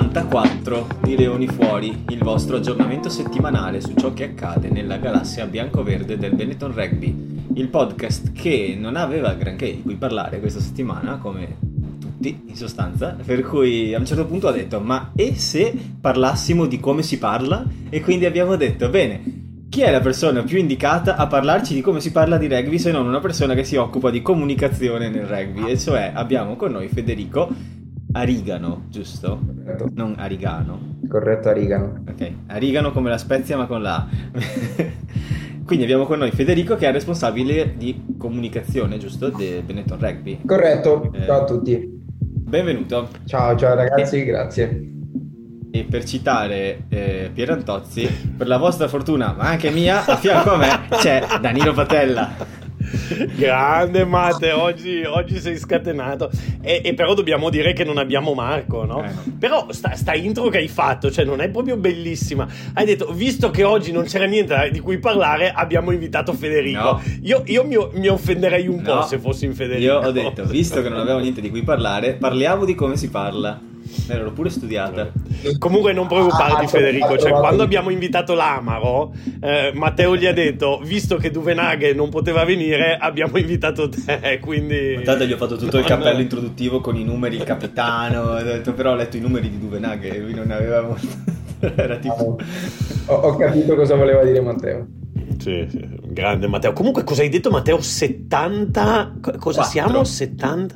puntata 74 di Leoni Fuori, il vostro aggiornamento settimanale su ciò che accade nella galassia bianco-verde del Benetton Rugby, il podcast che non aveva granché di cui parlare questa settimana, come tutti in sostanza, per cui a un certo punto ho detto ma e se parlassimo di come si parla? E quindi abbiamo detto bene, chi è la persona più indicata a parlarci di come si parla di rugby se non una persona che si occupa di comunicazione nel rugby? E cioè abbiamo con noi Federico Arigano, giusto? Corretto. Non Arigano. Corretto Arigano. Ok, Arigano come la spezia ma con la A. Quindi abbiamo con noi Federico che è responsabile di comunicazione, giusto? Del Benetton Rugby. Corretto, Eh. ciao a tutti. Benvenuto. Ciao, ciao ragazzi, grazie. E per citare eh, Pierantozzi, per la vostra fortuna, ma anche mia, a fianco a me c'è Danilo Patella. Grande Mate, oggi, oggi sei scatenato. E, e però dobbiamo dire che non abbiamo Marco, no? Eh. Però sta, sta intro che hai fatto, cioè non è proprio bellissima. Hai detto, visto che oggi non c'era niente di cui parlare, abbiamo invitato Federico. No. Io, io mi, mi offenderei un po' No, se fossi in Federico. Io ho detto, visto che non avevo niente di cui parlare, parliamo di come si parla. Me l'ero pure studiata. Comunque non preoccuparti Ah, Federico, cioè trovato- quando abbiamo invitato l'Amaro, eh, Matteo gli ha detto, visto che Duvenaghe non poteva venire, abbiamo invitato te, quindi... Intanto gli ho fatto tutto il No, cappello no. introduttivo con i numeri, il capitano, ho detto, però ho letto i numeri di Duvenaghe e lui non ne aveva molto. Era tipo... Ho, ho capito cosa voleva dire Matteo. Sì, sì, grande Matteo. Comunque, cosa hai detto, Matteo? 70. co- Cosa Quattro. siamo? 70.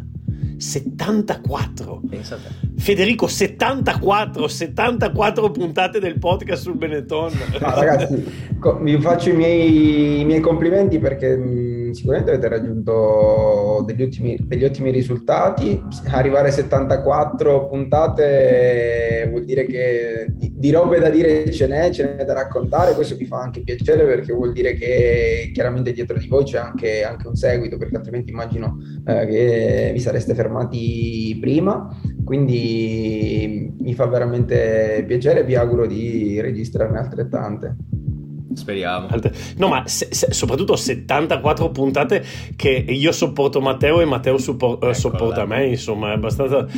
74. Pensa a te. Federico, 74, 74 puntate del podcast sul Benetton. No, ragazzi, co- vi faccio i miei, i miei complimenti perché mh, sicuramente avete raggiunto degli ottimi, degli ottimi risultati. Arrivare a 74 puntate vuol dire che di, di robe da dire ce n'è, ce n'è da raccontare. Questo mi fa anche piacere perché vuol dire che chiaramente dietro di voi c'è anche, anche un seguito, perché altrimenti immagino eh, che vi sareste fermati prima. Quindi mi fa veramente piacere e vi auguro di registrarne altrettante. Speriamo. No, ma se- se- soprattutto 74 puntate che io sopporto Matteo e Matteo suppor- eh, Eccola. sopporta me, insomma, è abbastanza...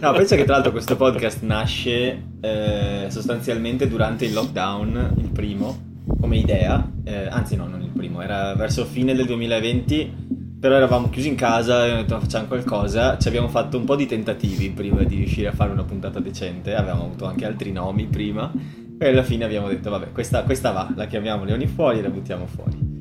No, penso che tra l'altro questo podcast nasce eh, sostanzialmente durante il lockdown, il primo, come idea, eh, anzi no, non il primo, era verso fine del 2020, però eravamo chiusi in casa e abbiamo detto facciamo qualcosa, ci abbiamo fatto un po' di tentativi prima di riuscire a fare una puntata decente, avevamo avuto anche altri nomi prima, e alla fine abbiamo detto vabbè questa, questa va, la chiamiamo Leoni fuori e la buttiamo fuori.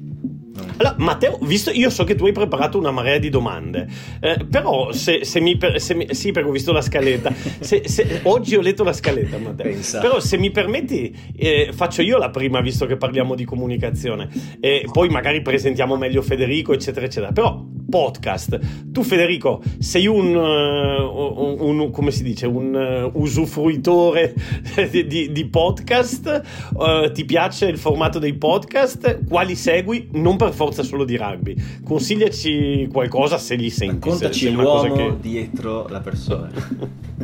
Allora, Matteo, visto io so che tu hai preparato una marea di domande, eh, però se, se mi, per- se mi- sì, perché ho visto la scaletta. Se- oggi ho letto la scaletta, Matteo. Pensa. Però se mi permetti, eh, faccio io la prima, visto che parliamo di comunicazione, e poi magari presentiamo meglio Federico, eccetera, eccetera. Però podcast, tu Federico sei un, eh, un- un- come si dice, un eh, usufruitore di, di- di podcast, Eh, ti piace il formato dei podcast, quali segui? Non per forza solo di rugby, consigliaci qualcosa se li senti. se- Raccontaci se cosa l'uomo che- dietro la persona.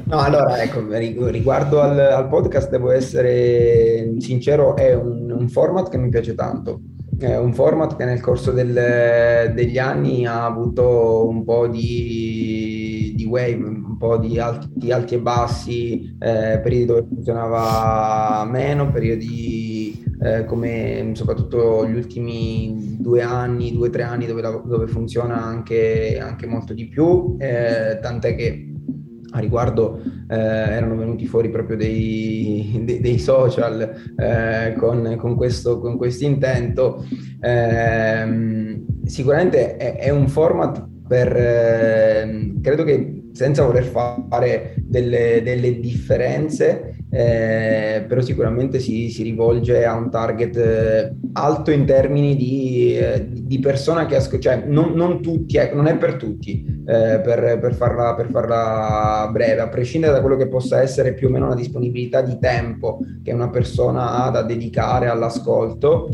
No, allora, ecco, ri- riguardo al, al podcast devo essere sincero, è un, un format che mi piace tanto. È un format che nel corso del- degli anni ha avuto un po' di, di wave, un po' di alti, di alti e bassi, eh, periodi dove funzionava meno, periodi eh, come soprattutto gli ultimi due anni, due o tre anni dove, dove funziona anche, anche molto di più, eh, tant'è che a riguardo eh, erano venuti fuori proprio dei, dei- dei social eh, con, con questo con intento. Ehm, sicuramente è, è un format per, ehm, credo che senza voler fare delle, delle differenze, eh, però sicuramente si, si rivolge a un target eh, alto in termini di, eh, di persona che ascolta, cioè non, non tutti, ecco, non è per tutti, eh, per, per farla, per farla breve, a prescindere da quello che possa essere più o meno la disponibilità di tempo che una persona ha da dedicare all'ascolto.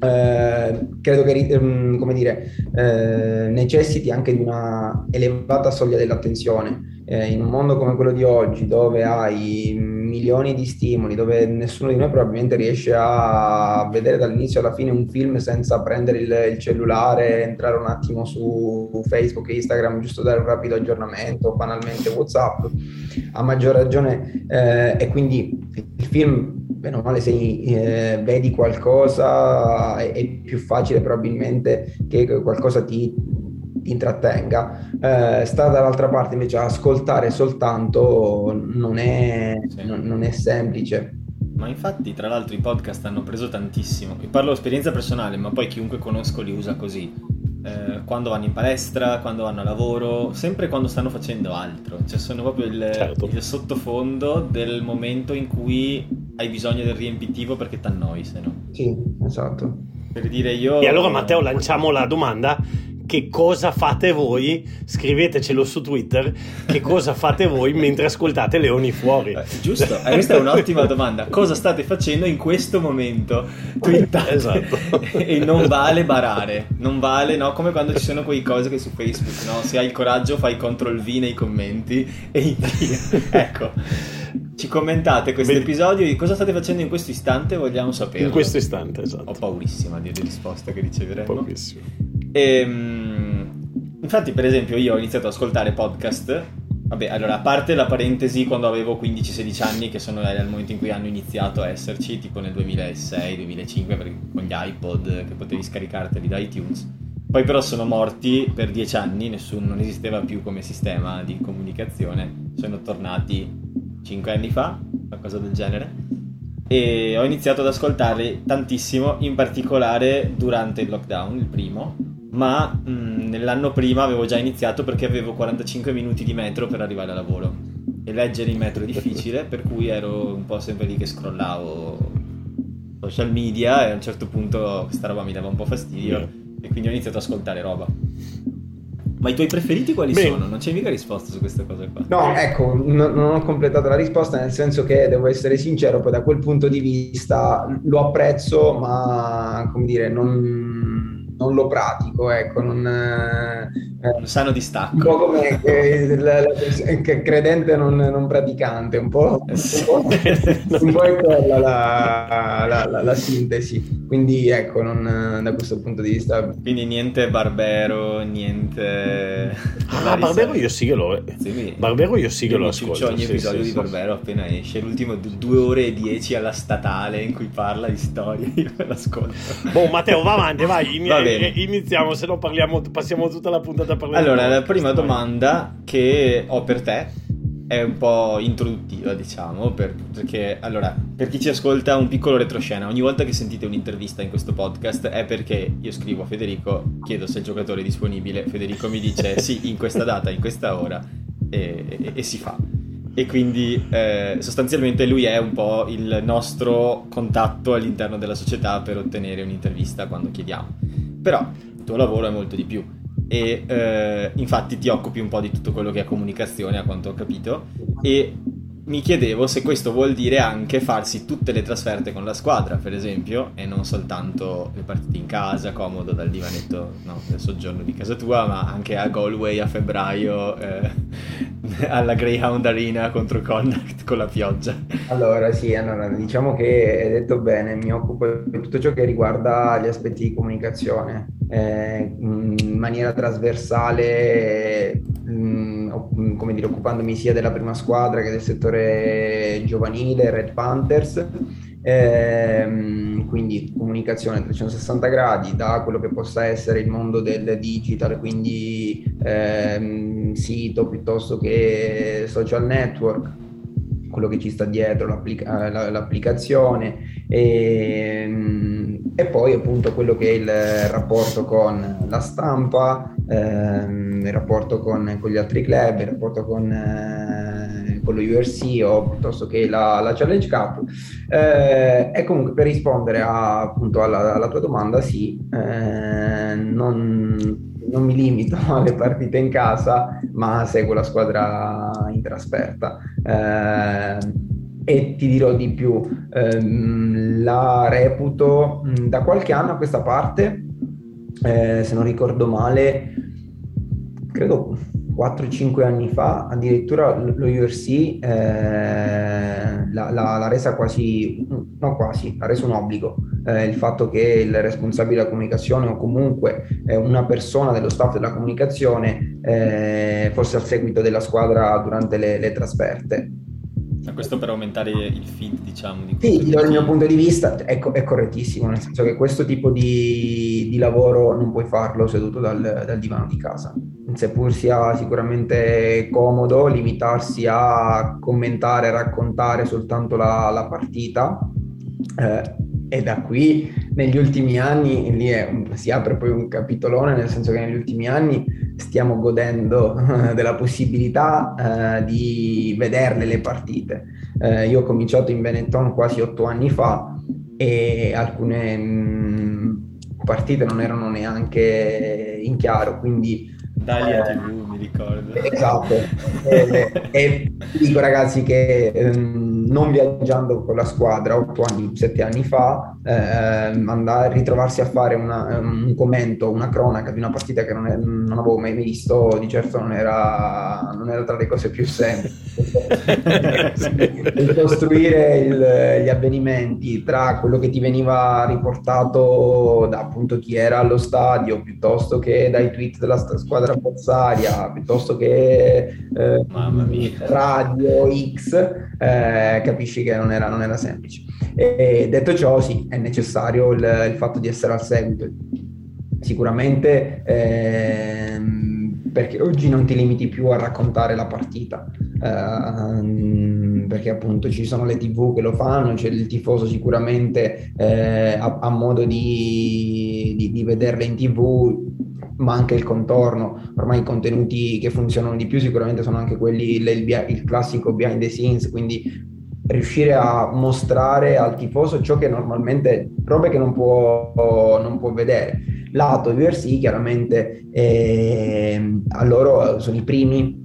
Eh, credo che ehm, come dire, eh, necessiti anche di una elevata soglia dell'attenzione. Eh, in un mondo come quello di oggi, dove hai milioni di stimoli, dove nessuno di noi probabilmente riesce a vedere dall'inizio alla fine un film senza prendere il, il cellulare, entrare un attimo su Facebook e Instagram, giusto dare un rapido aggiornamento, banalmente WhatsApp, a maggior ragione, eh, e quindi il film bene o male se eh, vedi qualcosa è, è, più facile probabilmente che qualcosa ti, ti intrattenga. Eh, sta dall'altra parte invece ascoltare soltanto non è, sì. non, non è semplice. Ma infatti, tra l'altro, i podcast hanno preso tantissimo. Parlo esperienza personale, ma poi chiunque conosco li usa così eh, quando vanno in palestra, quando vanno a lavoro, sempre quando stanno facendo altro. Cioè sono proprio il, certo. il sottofondo del momento in cui hai bisogno del riempitivo perché ti annoi, se no. Sì, esatto. Per dire io... E allora Matteo lanciamo la domanda che cosa fate voi, scrivetecelo su Twitter, che cosa fate voi mentre ascoltate Leoni fuori. Eh, giusto, eh, questa è un'ottima domanda. Cosa state facendo in questo momento? Twittate. Esatto. e non vale barare, non vale, no? Come quando ci sono quei cose che su Facebook, no? Se hai il coraggio fai CTRL V nei commenti e invia. ecco. Ci commentate questo episodio cosa state facendo in questo istante? Vogliamo sapere. In questo istante, esatto. Ho paurissima di risposte che riceveremo. Pochissimo. E, ehm, infatti, per esempio, io ho iniziato ad ascoltare podcast. Vabbè, allora, a parte la parentesi quando avevo 15-16 anni, che sono al momento in cui hanno iniziato a esserci, tipo nel 2006-2005, con gli iPod che potevi scaricarteli da iTunes. Poi però sono morti per 10 anni, nessuno, non esisteva più come sistema di comunicazione. Sono tornati 5 anni fa, qualcosa del genere. E ho iniziato ad ascoltarli tantissimo, in particolare durante il lockdown, il primo, ma mh, mm, nell'anno prima avevo già iniziato perché avevo 45 minuti di metro per arrivare a lavoro e leggere in metro è difficile per cui ero un po' sempre lì che scrollavo social media e a un certo punto questa roba mi dava un po' fastidio yeah. e quindi ho iniziato ad ascoltare roba ma i tuoi preferiti quali Beh. sono? Non c'è mica risposta su queste cose qua. No, ecco, n- non ho completato la risposta nel senso che devo essere sincero, poi da quel punto di vista lo apprezzo, ma come dire, non non lo pratico, ecco, non... Eh, un sano distacco. Un po' come che, la, la, che credente non, non, praticante, un po', un po', un po è quella la, la, la, sintesi. Quindi ecco, non, da questo punto di vista... Quindi niente Barbero, niente... Ah, Barbero io sì che lo... Sì, Barbero io sì che lo ascolto. ogni sì, episodio sì, di Barbero appena esce, l'ultimo due ore e dieci alla statale in cui parla di storie, io me l'ascolto. Boh, Matteo, va avanti, vai, vai bene. iniziamo, se no parliamo, passiamo tutta la puntata a parlare. Allora, la prima domanda che ho per te è un po' introduttiva, diciamo, per, perché allora, per chi ci ascolta, un piccolo retroscena. Ogni volta che sentite un'intervista in questo podcast è perché io scrivo a Federico, chiedo se il giocatore è disponibile, Federico mi dice sì, in questa data, in questa ora, e, e, e si fa. E quindi eh, sostanzialmente lui è un po' il nostro contatto all'interno della società per ottenere un'intervista quando chiediamo. Però il tuo lavoro è molto di più e eh, infatti ti occupi un po' di tutto quello che è comunicazione a quanto ho capito. E mi chiedevo se questo vuol dire anche farsi tutte le trasferte con la squadra, per esempio, e non soltanto le partite in casa, comodo dal divanetto no, del soggiorno di casa tua, ma anche a Galway a febbraio, eh, alla Greyhound Arena contro Connacht con la pioggia. Allora, sì, allora, diciamo che hai detto bene, mi occupo di tutto ciò che riguarda gli aspetti di comunicazione eh, in maniera trasversale. Mm, come dire, occupandomi sia della prima squadra che del settore giovanile, Red Panthers. Ehm, quindi comunicazione a 360 gradi da quello che possa essere il mondo del digital, quindi ehm, sito piuttosto che social network, quello che ci sta dietro, l'applica- eh, l'applicazione e, ehm, e, poi appunto quello che è il rapporto con la stampa, ehm, il rapporto con, con, gli altri club, il rapporto con, eh, con lo URC o piuttosto che la, la Challenge Cup. Eh, e comunque per rispondere a, appunto alla, alla, tua domanda, sì, eh, non non mi limito alle partite in casa, ma seguo la squadra in trasferta. Eh, e ti dirò di più, ehm, la reputo mh, da qualche anno a questa parte, eh, se non ricordo male, credo 4-5 anni fa, addirittura lo URC eh, l'ha, resa quasi, no quasi, l'ha reso un obbligo. Eh, il fatto che il responsabile della comunicazione o comunque eh, una persona dello staff della comunicazione eh, fosse al seguito della squadra durante le, le trasferte. Ma questo per aumentare il feed, diciamo. Di sì, dal mio punto di vista è, è, correttissimo, nel senso che questo tipo di, di lavoro non puoi farlo seduto dal, dal, divano di casa. Seppur sia sicuramente comodo limitarsi a commentare, raccontare soltanto la, la partita, eh, e da qui negli ultimi anni lì è, si apre poi un capitolone, nel senso che negli ultimi anni stiamo godendo della possibilità eh, di vederle le partite. Eh, io ho cominciato in Benetton quasi otto anni fa e alcune mh, mm, partite non erano neanche in chiaro, quindi Dalia eh, TV, mi ricordo. Esatto. e, e, dico ragazzi che ehm, non viaggiando con la squadra otto anni, sette anni fa, eh, andare, ritrovarsi a fare una, un commento, una cronaca di una partita che non, è, non avevo mai visto, di certo non era, non era tra le cose più semplici. costruire il, gli avvenimenti tra quello che ti veniva riportato da appunto chi era allo stadio piuttosto che dai tweet della squadra avversaria piuttosto che eh, radio X eh, capisci che non era, non era semplice e detto ciò sì è necessario il, il fatto di essere al seguito. Sicuramente ehm, perché oggi non ti limiti più a raccontare la partita Uh, perché appunto ci sono le tv che lo fanno, c'è il tifoso sicuramente eh, ha, ha, modo di, di, di, vederle in tv, ma anche il contorno, ormai i contenuti che funzionano di più sicuramente sono anche quelli, il, il classico behind the scenes, quindi riuscire a mostrare al tifoso ciò che normalmente, robe che non può, non può vedere. Lato VRC chiaramente eh, a loro sono i primi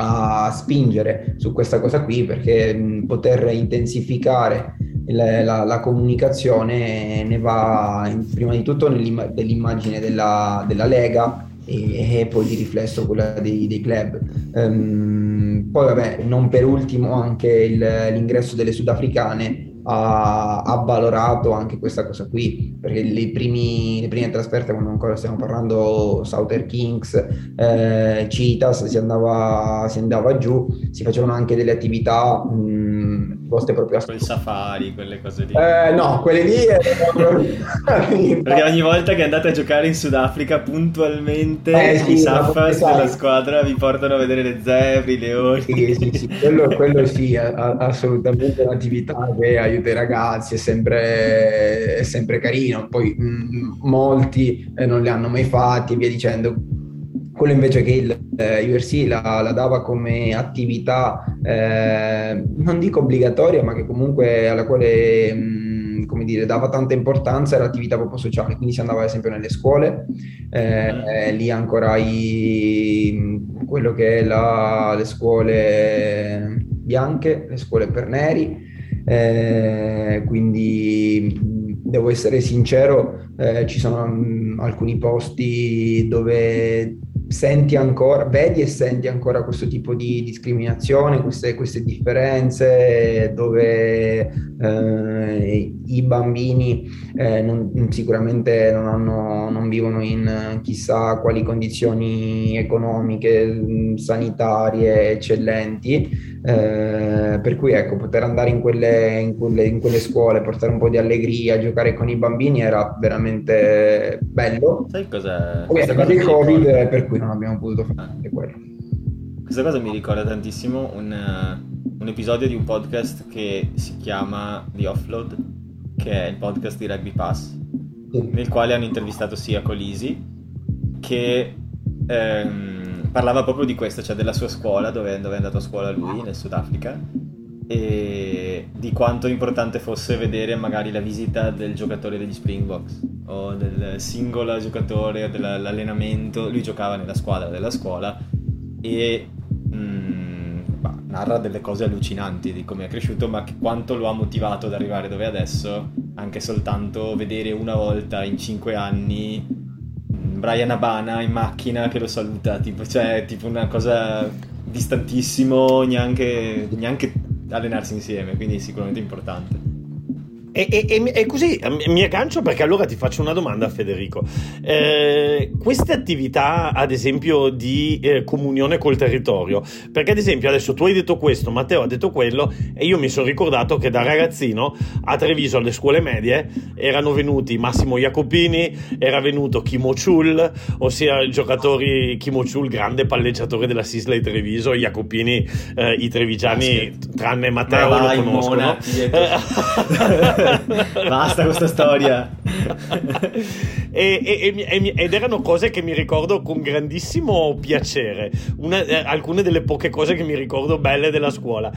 a spingere su questa cosa qui perché mh, poter intensificare la, la, la, comunicazione ne va in, prima di tutto nell'immagine della, della Lega e, e, poi di riflesso quella dei, dei club. Um, poi vabbè, non per ultimo anche il, l'ingresso delle sudafricane ha, ha, valorato anche questa cosa qui, perché le, primi, le prime trasferte, quando ancora stiamo parlando Southern Kings, eh, Citas, si andava, si andava giù, si facevano anche delle attività mh, poste proprio a... Quel safari, quelle cose lì. Eh, no, quelle lì... perché ogni volta che andate a giocare in Sudafrica, puntualmente eh, sì, i Safas della squadra vi portano a vedere le zebre, i leoni. Sì, sì, sì. Quello, quello sì, è, assolutamente un'attività che aiuta i ragazzi, è sempre, è sempre carino. Poi mh, mm, molti eh, non li hanno mai fatti e via dicendo. Quello invece che il eh, URC la, la, dava come attività, eh, non dico obbligatoria, ma che comunque alla quale... Mh, mm, come dire, dava tanta importanza era l'attività proprio sociale, quindi si andava ad esempio nelle scuole, eh, lì ancora hai quello che è la, le scuole bianche, le scuole per neri, eh, quindi devo essere sincero, eh, ci sono mh, alcuni posti dove senti ancora, vedi e senti ancora questo tipo di discriminazione, queste, queste differenze dove eh, i bambini eh, non, sicuramente non, hanno, non, vivono in chissà quali condizioni economiche, sanitarie eccellenti, eh, per cui ecco, poter andare in quelle, in, quelle, in quelle scuole, portare un po' di allegria, giocare con i bambini era veramente bello. Sai cos'è? Poi è il Covid, per cui non abbiamo potuto fare anche quello. Questa cosa mi ricorda tantissimo un, uh, un, episodio di un podcast che si chiama The Offload, che è il podcast di Rugby Pass, sì. nel quale hanno intervistato sia Colisi che ehm, parlava proprio di questo, cioè della sua scuola, dove, dove è andato a scuola lui, nel Sudafrica, e di quanto importante fosse vedere magari la visita del giocatore degli Springboks o del singolo giocatore o dell'allenamento. Lui giocava nella squadra della scuola e mm, bah, narra delle cose allucinanti di come è cresciuto, ma quanto lo ha motivato ad arrivare dove è adesso, anche soltanto vedere una volta in cinque anni Brian Abana in macchina che lo saluta, tipo, cioè, tipo una cosa distantissimo, neanche, neanche allenarsi insieme, quindi sicuramente importante. E, e, e, così mi aggancio perché allora ti faccio una domanda Federico. Eh, queste attività ad esempio di eh, comunione col territorio, perché ad esempio adesso tu hai detto questo, Matteo ha detto quello e io mi sono ricordato che da ragazzino a Treviso alle scuole medie erano venuti Massimo Jacopini, era venuto Kimo Chul, ossia i giocatori Kimo Chul, grande palleggiatore della Sisley Treviso, Jacopini eh, i trevigiani tranne Matteo lo conoscono. Basta questa storia. e, e, e, ed erano cose che mi ricordo con grandissimo piacere. Una, eh, alcune delle poche cose che mi ricordo belle della scuola.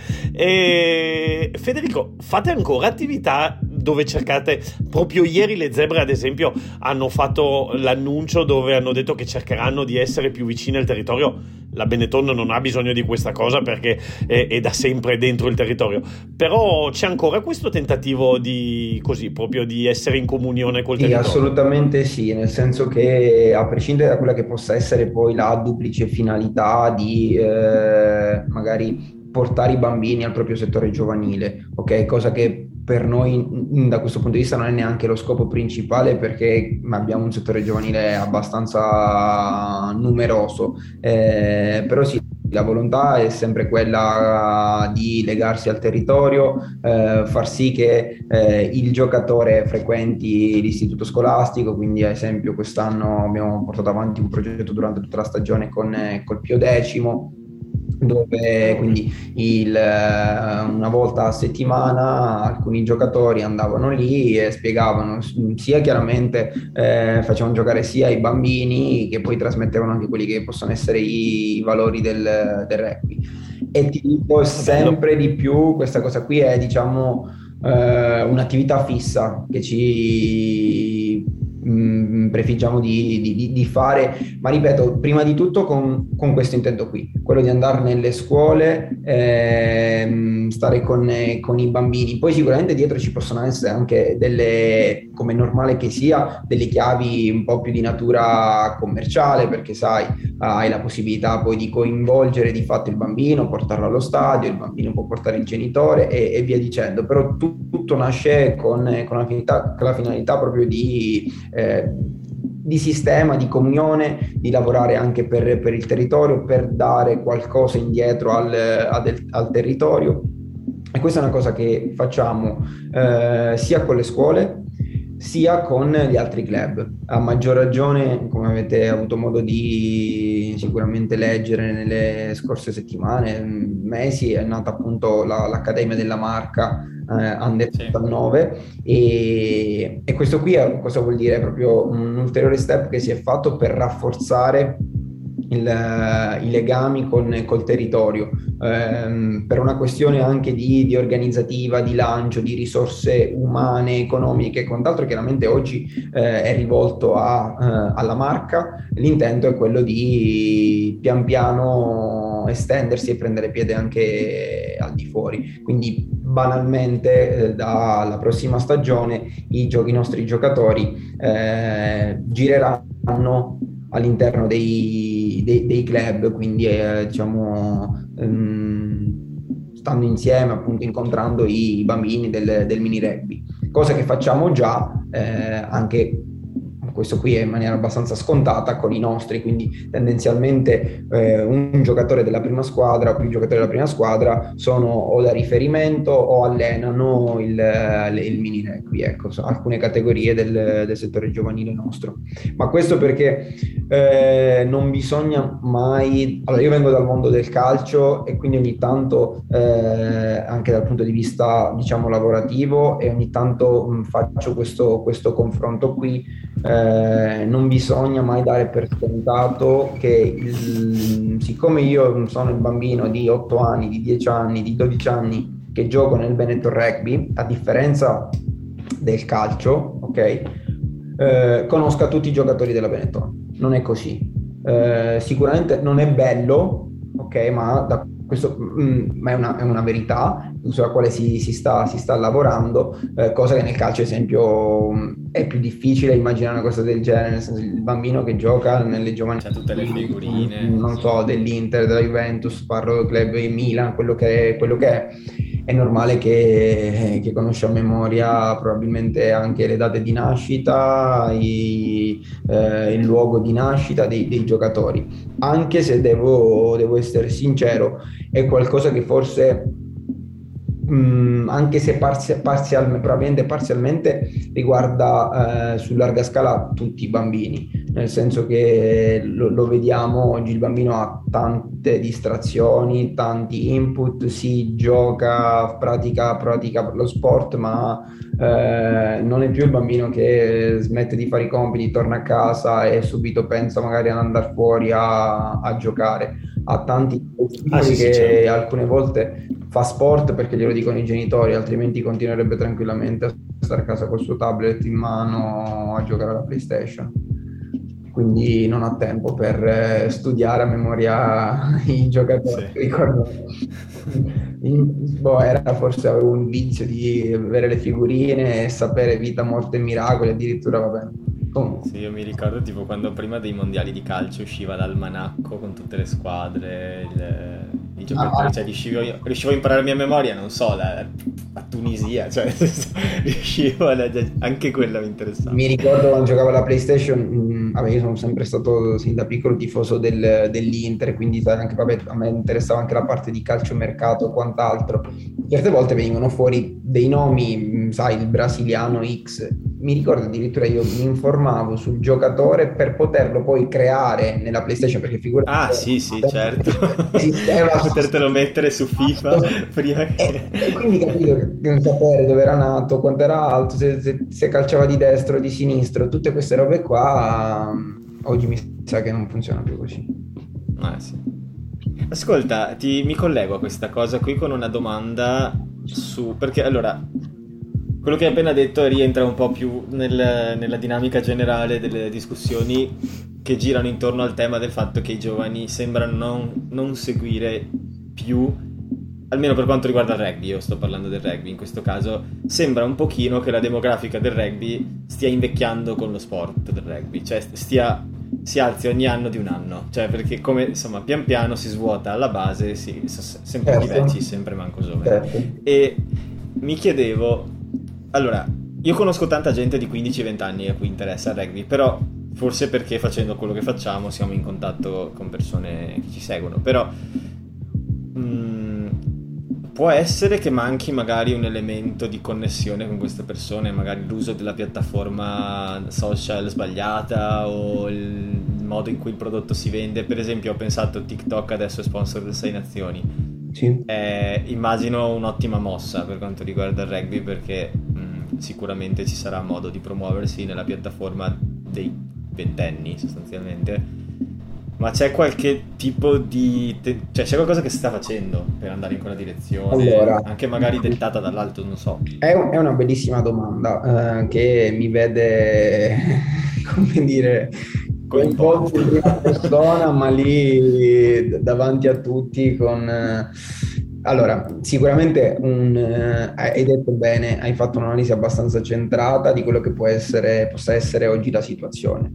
Federico, fate ancora attività dove cercate proprio ieri le zebre ad esempio hanno fatto l'annuncio dove hanno detto che cercheranno di essere più vicine al territorio. La Benetton non ha bisogno di questa cosa perché è, è, da sempre dentro il territorio. Però c'è ancora questo tentativo di così proprio di essere in comunione col sì, territorio? assolutamente sì nel senso che a prescindere da quella che possa essere poi la duplice finalità di eh, magari portare i bambini al proprio settore giovanile, ok? Cosa che per noi da questo punto di vista non è neanche lo scopo principale perché abbiamo un settore giovanile abbastanza numeroso, eh, però sì, la volontà è sempre quella di legarsi al territorio, eh, far sì che eh, il giocatore frequenti l'istituto scolastico, quindi ad esempio quest'anno abbiamo portato avanti un progetto durante tutta la stagione con col Pio Decimo, dove quindi il, eh, una volta a settimana alcuni giocatori andavano lì e spiegavano sia chiaramente eh, facevano giocare sia i bambini che poi trasmettevano anche quelli che possono essere i, i valori del, del, rugby. E ti dico sempre di più questa cosa qui è diciamo eh, un'attività fissa che ci prefiggiamo di, di, di, fare, ma ripeto, prima di tutto con, con, questo intento qui, quello di andare nelle scuole, ehm, stare con, con, i bambini. Poi sicuramente dietro ci possono essere anche delle, come normale che sia, delle chiavi un po' più di natura commerciale, perché sai, hai la possibilità poi di coinvolgere di fatto il bambino, portarlo allo stadio, il bambino può portare il genitore e, e via dicendo, però tutto nasce con, con, la, finalità, con la finalità proprio di eh, di sistema, di comunione, di lavorare anche per, per, il territorio, per dare qualcosa indietro al, al, al, territorio. E questa è una cosa che facciamo eh, sia con le scuole, sia con gli altri club. A maggior ragione, come avete avuto modo di sicuramente leggere nelle scorse settimane, mesi, è nata appunto la, l'Accademia della Marca eh, under 19 e, e, questo qui è, cosa vuol dire? È proprio un ulteriore step che si è fatto per rafforzare il, i legami con, col territorio. Ehm, per una questione anche di, di, organizzativa, di lancio, di risorse umane, economiche e quant'altro, chiaramente oggi eh, è rivolto a, eh, alla marca, l'intento è quello di pian piano estendersi e prendere piede anche al di fuori. Quindi banalmente eh, dalla prossima stagione i, giochi, i nostri giocatori eh, gireranno all'interno dei, dei, dei club, quindi eh, diciamo um, stanno insieme appunto incontrando i bambini del, del mini rugby, cosa che facciamo già eh, anche questo qui è in maniera abbastanza scontata con i nostri, quindi tendenzialmente eh, un giocatore della prima squadra o più giocatori della prima squadra sono o da riferimento o allenano il, il mini rugby, ecco, alcune categorie del, del, settore giovanile nostro. Ma questo perché eh, non bisogna mai... Allora io vengo dal mondo del calcio e quindi ogni tanto eh, anche dal punto di vista diciamo lavorativo e ogni tanto mh, faccio questo, questo confronto qui eh, non bisogna mai dare per scontato che il, siccome io sono il bambino di 8 anni, di 10 anni, di 12 anni che gioco nel Benetton Rugby, a differenza del calcio, ok? Eh, conosca tutti i giocatori della Benetton. Non è così. Eh, sicuramente non è bello, ok? Ma questo mm, è, una, è, una, verità sulla quale si, si, sta, si sta, lavorando, eh, cosa che nel calcio, ad esempio, mm, è più difficile immaginare una cosa del genere, nel senso il bambino che gioca nelle giovani... C'è tutte le figurine. Non so, dell'Inter, della Juventus, parlo del club in Milan, quello che è, quello che è è normale che, che conosce a memoria probabilmente anche le date di nascita, i, eh, il luogo di nascita dei, dei giocatori. Anche se devo, devo, essere sincero, è qualcosa che forse, mh, mm, anche se parzial, parzial, parzialmente, riguarda eh, su larga scala tutti i bambini nel senso che lo, lo, vediamo oggi il bambino ha tante distrazioni, tanti input, si gioca, pratica, pratica lo sport, ma eh, non è più il bambino che smette di fare i compiti, torna a casa e subito pensa magari ad andare fuori a, a giocare. Ha tanti ah, sì, che certo. alcune volte fa sport perché glielo dicono i genitori, altrimenti continuerebbe tranquillamente a stare a casa col suo tablet in mano a giocare alla PlayStation quindi non ha tempo per eh, studiare a memoria i giocatori. Sì. Ricordo, boh, era forse avevo un vizio di avere le figurine e sapere vita, morte e miracoli, addirittura va bene. Comunque. Sì, io mi ricordo tipo quando prima dei mondiali di calcio usciva l'almanacco con tutte le squadre, il, giocatori, ah, cioè riuscivo, riuscivo, a imparare a memoria, non so, la, la Tunisia, cioè riuscivo, a, anche quello mi interessava. Mi ricordo quando giocavo alla PlayStation, mh, mm, vabbè, io sono sempre stato sin da piccolo tifoso del, dell'Inter, quindi anche, vabbè, a me interessava anche la parte di calciomercato e quant'altro. Certe volte venivano fuori dei nomi, mm, sai, il brasiliano X, mi ricordo addirittura io mi informavo sul giocatore per poterlo poi creare nella PlayStation perché figurati ah sì sì certo potertelo mettere su FIFA prima che... e, e quindi capito non sapere dove era nato quanto era alto se, se, se calciava di destra o di sinistro tutte queste robe qua oggi mi sa che non funziona più così. Ah sì. Ascolta, ti, mi collego a questa cosa qui con una domanda su... Perché allora, quello che hai appena detto rientra un po' più nel, nella dinamica generale delle discussioni che girano intorno al tema del fatto che i giovani sembrano non, non seguire più, almeno per quanto riguarda il rugby, io sto parlando del rugby in questo caso, sembra un pochino che la demografica del rugby stia invecchiando con lo sport del rugby, cioè stia, si alzi ogni anno di un anno, cioè perché come insomma pian piano si svuota alla base, si, sempre certo. vecchi, sempre manco giovani. Certo. E mi chiedevo allora, io conosco tanta gente di 15-20 anni a cui interessa il rugby, però forse perché facendo quello che facciamo siamo in contatto con persone che ci seguono, però mh, mm, può essere che manchi magari un elemento di connessione con queste persone, magari l'uso della piattaforma social sbagliata o il modo in cui il prodotto si vende. Per esempio ho pensato TikTok adesso è sponsor del 6 Nazioni sì. Eh, immagino un'ottima mossa per quanto riguarda il rugby perché mh, mm, sicuramente ci sarà modo di promuoversi nella piattaforma dei ventenni sostanzialmente. Ma c'è qualche tipo di... Te- cioè c'è qualcosa che si sta facendo per andare in quella direzione? Allora, anche magari dettata dall'alto, non so. È, un, è una bellissima domanda eh, che mi vede, come dire, coinvolto in prima persona, ma lì davanti a tutti con... Eh, allora, sicuramente un, eh, hai detto bene, hai fatto un'analisi abbastanza centrata di quello che può essere, possa essere oggi la situazione.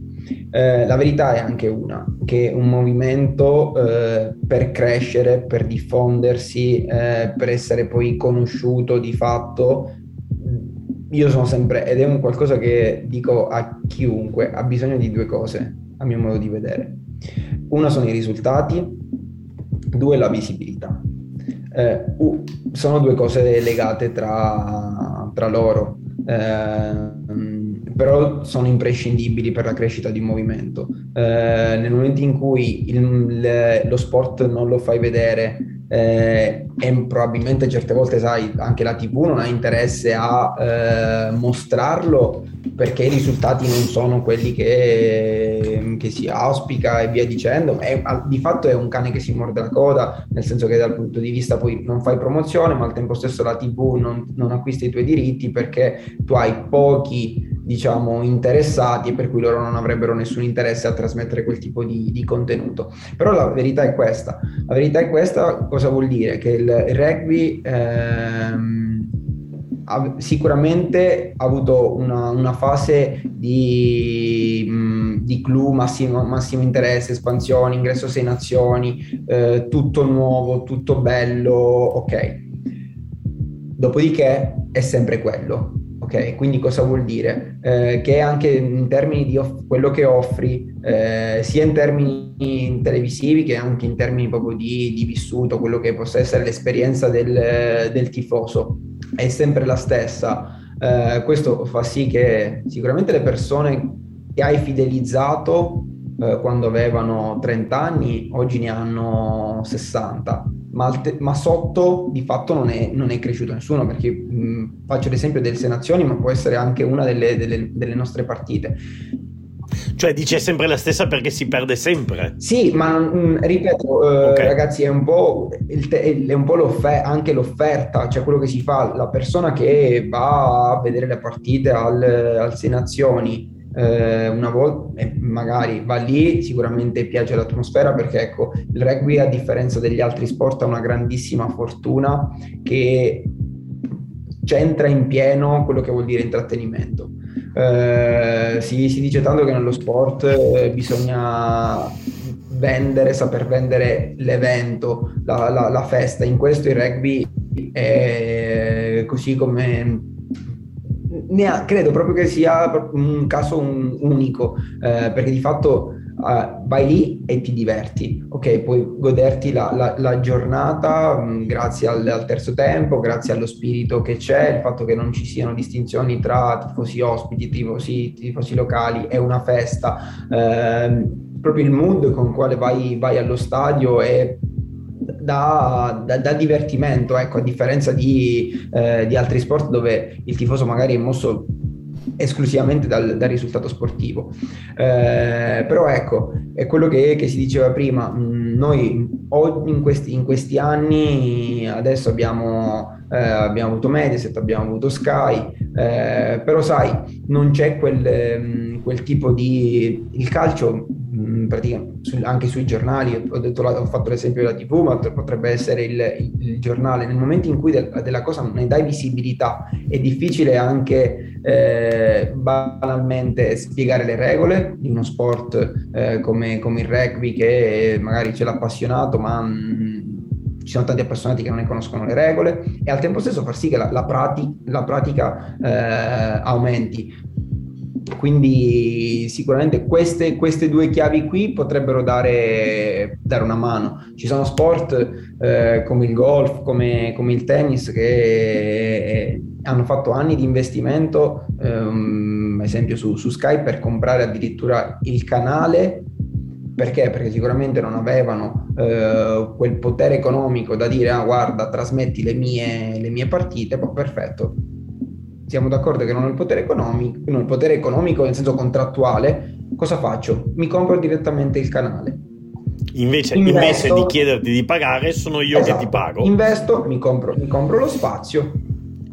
Eh, la verità è anche una, che un movimento eh, per crescere, per diffondersi, eh, per essere poi conosciuto di fatto, io sono sempre, ed è un qualcosa che dico a chiunque, ha bisogno di due cose a mio modo di vedere. Uno sono i risultati, due la visibilità. Eh, uh, sono due cose legate tra, tra loro, eh, però sono imprescindibili per la crescita di un movimento. Eh, nel momento in cui il, le, lo sport non lo fai vedere eh, e probabilmente certe volte, sai, anche la TV non ha interesse a eh, mostrarlo perché i risultati non sono quelli che, che si auspica e via dicendo. È, di fatto è un cane che si morde la coda, nel senso che dal punto di vista poi non fai promozione, ma al tempo stesso la TV non, non acquista i tuoi diritti perché tu hai pochi diciamo, interessati e per cui loro non avrebbero nessun interesse a trasmettere quel tipo di, di, contenuto. Però la verità è questa. La verità è questa cosa vuol dire? Che il rugby ehm, ha, sicuramente ha avuto una, una fase di, mh, di clou, massimo, massimo, interesse, espansione, ingresso sei nazioni, eh, tutto nuovo, tutto bello, ok. Dopodiché è sempre quello Ok, quindi cosa vuol dire? Eh, che anche in termini di off- quello che offri, eh, sia in termini televisivi che anche in termini proprio di, di vissuto, quello che possa essere l'esperienza del, del tifoso, è sempre la stessa. Eh, questo fa sì che sicuramente le persone che hai fidelizzato eh, quando avevano 30 anni, oggi ne hanno 60 ma, te- ma, sotto di fatto non è, non è cresciuto nessuno, perché mh, faccio l'esempio del Senazioni, ma può essere anche una delle, delle, delle nostre partite. Cioè dice sempre la stessa perché si perde sempre. Sì, ma mh, ripeto, eh, okay. ragazzi, è un po', te- è un po l'offer- anche l'offerta, cioè quello che si fa, la persona che va a vedere le partite al, al Sei Nazioni eh, una volta magari va lì, sicuramente piace l'atmosfera perché ecco, il rugby a differenza degli altri sport ha una grandissima fortuna che c'entra in pieno quello che vuol dire intrattenimento. Eh, si, si, dice tanto che nello sport eh, bisogna vendere, saper vendere l'evento, la, la, la, festa. In questo il rugby è così come ha, credo proprio che sia un caso un, unico, eh, perché di fatto uh, vai lì e ti diverti, ok? Puoi goderti la, la, la giornata mh, mm, grazie al, al, terzo tempo, grazie allo spirito che c'è, il fatto che non ci siano distinzioni tra tifosi ospiti, tifosi, tifosi locali, è una festa. Eh, proprio il mood con il quale vai, vai allo stadio è da, da, da, divertimento, ecco, a differenza di, eh, di, altri sport dove il tifoso magari è mosso esclusivamente dal, dal risultato sportivo. Eh, però ecco, è quello che, che si diceva prima, mm, noi in questi, in questi anni adesso abbiamo, eh, abbiamo avuto Mediaset, abbiamo avuto Sky, eh, però sai, non c'è quel, mm, quel tipo di... il calcio Mm, anche sui giornali, ho, detto, ho, fatto l'esempio della TV, ma potrebbe essere il, il, giornale. Nel momento in cui del, della cosa non ne dai visibilità, è difficile anche eh, banalmente spiegare le regole di uno sport eh, come, come, il rugby, che magari c'è l'appassionato, ma mh, mm, ci sono tanti appassionati che non ne conoscono le regole, e al tempo stesso far sì che la, la, prati, la pratica eh, aumenti. Quindi sicuramente queste, queste, due chiavi qui potrebbero dare, dare una mano. Ci sono sport eh, come il golf, come, come il tennis che eh, hanno fatto anni di investimento, ehm, esempio su, su Skype, per comprare addirittura il canale perché? Perché sicuramente non avevano eh, quel potere economico da dire ah guarda trasmetti le mie, le mie partite, poi perfetto, siamo d'accordo che non ho il potere economico, non ho il potere economico nel senso contrattuale, cosa faccio? Mi compro direttamente il canale. Invece, invece di chiederti di pagare, sono io esatto. che ti pago. Investo, mi compro, mi compro lo spazio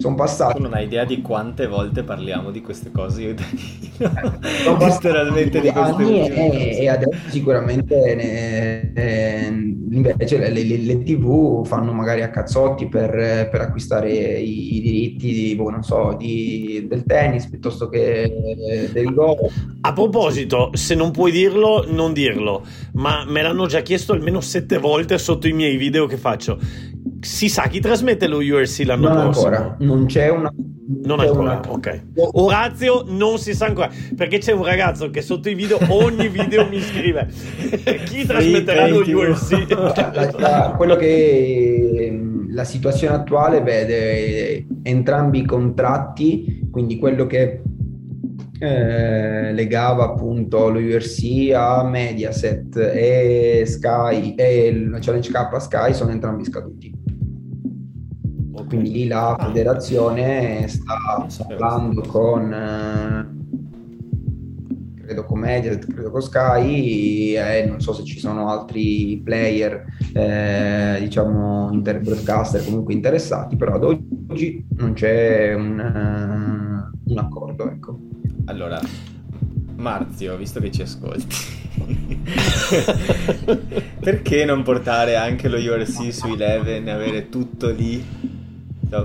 sono passati. Tu non hai idea di quante volte parliamo di queste cose io e Danilo. Eh, Letteralmente di queste anni e, e, adesso sicuramente ne, eh, invece le, le, le, tv fanno magari a cazzotti per, per acquistare i, i diritti di, boh, non so, di, del tennis piuttosto che del golf. A proposito, se non puoi dirlo, non dirlo, ma me l'hanno già chiesto almeno sette volte sotto i miei video che faccio si sa chi trasmette lo URC l'anno non prossimo? Ancora, non c'è una. Non c'è ancora, una... ok. Orazio non si sa ancora perché c'è un ragazzo che sotto i video, ogni video mi scrive chi trasmetterà lo URC. la, la, quello che la situazione attuale vede entrambi i contratti, quindi quello che eh, legava appunto lo URC a Mediaset e Sky e il Challenge Cup a Sky sono entrambi scaduti quindi lì la federazione sta parlando con eh, credo con Mediaset, credo con Sky e non so se ci sono altri player eh, diciamo inter- broadcaster comunque interessati però ad oggi non c'è un, uh, un accordo ecco. allora, Marzio, visto che ci ascolti, perché non portare anche lo URC su Eleven e avere tutto lì?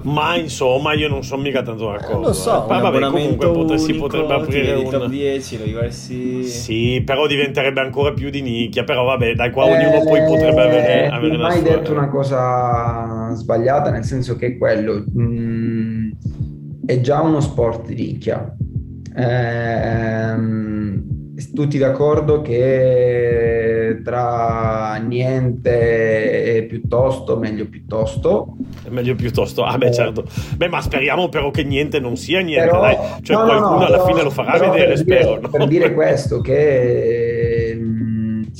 Ma insomma, io non sono mica tanto d'accordo. Eh, lo so, eh. vabbè, comunque unico, si potrebbe aprire un top 10, lo URC. Sì, però diventerebbe ancora più di nicchia. Però vabbè, dai, qua ognuno poi potrebbe avere, avere Non la hai sua. detto una cosa sbagliata, nel senso che quello mh, è già uno sport di nicchia. Ehm, tutti d'accordo che tra niente e piuttosto, meglio piuttosto. È meglio piuttosto. Ah, beh, certo. Beh, ma speriamo però che niente non sia niente, Però- dai. Cioè, no, no, qualcuno no, alla però- fine lo farà vedere, per dire- spero. no? Per dire questo, che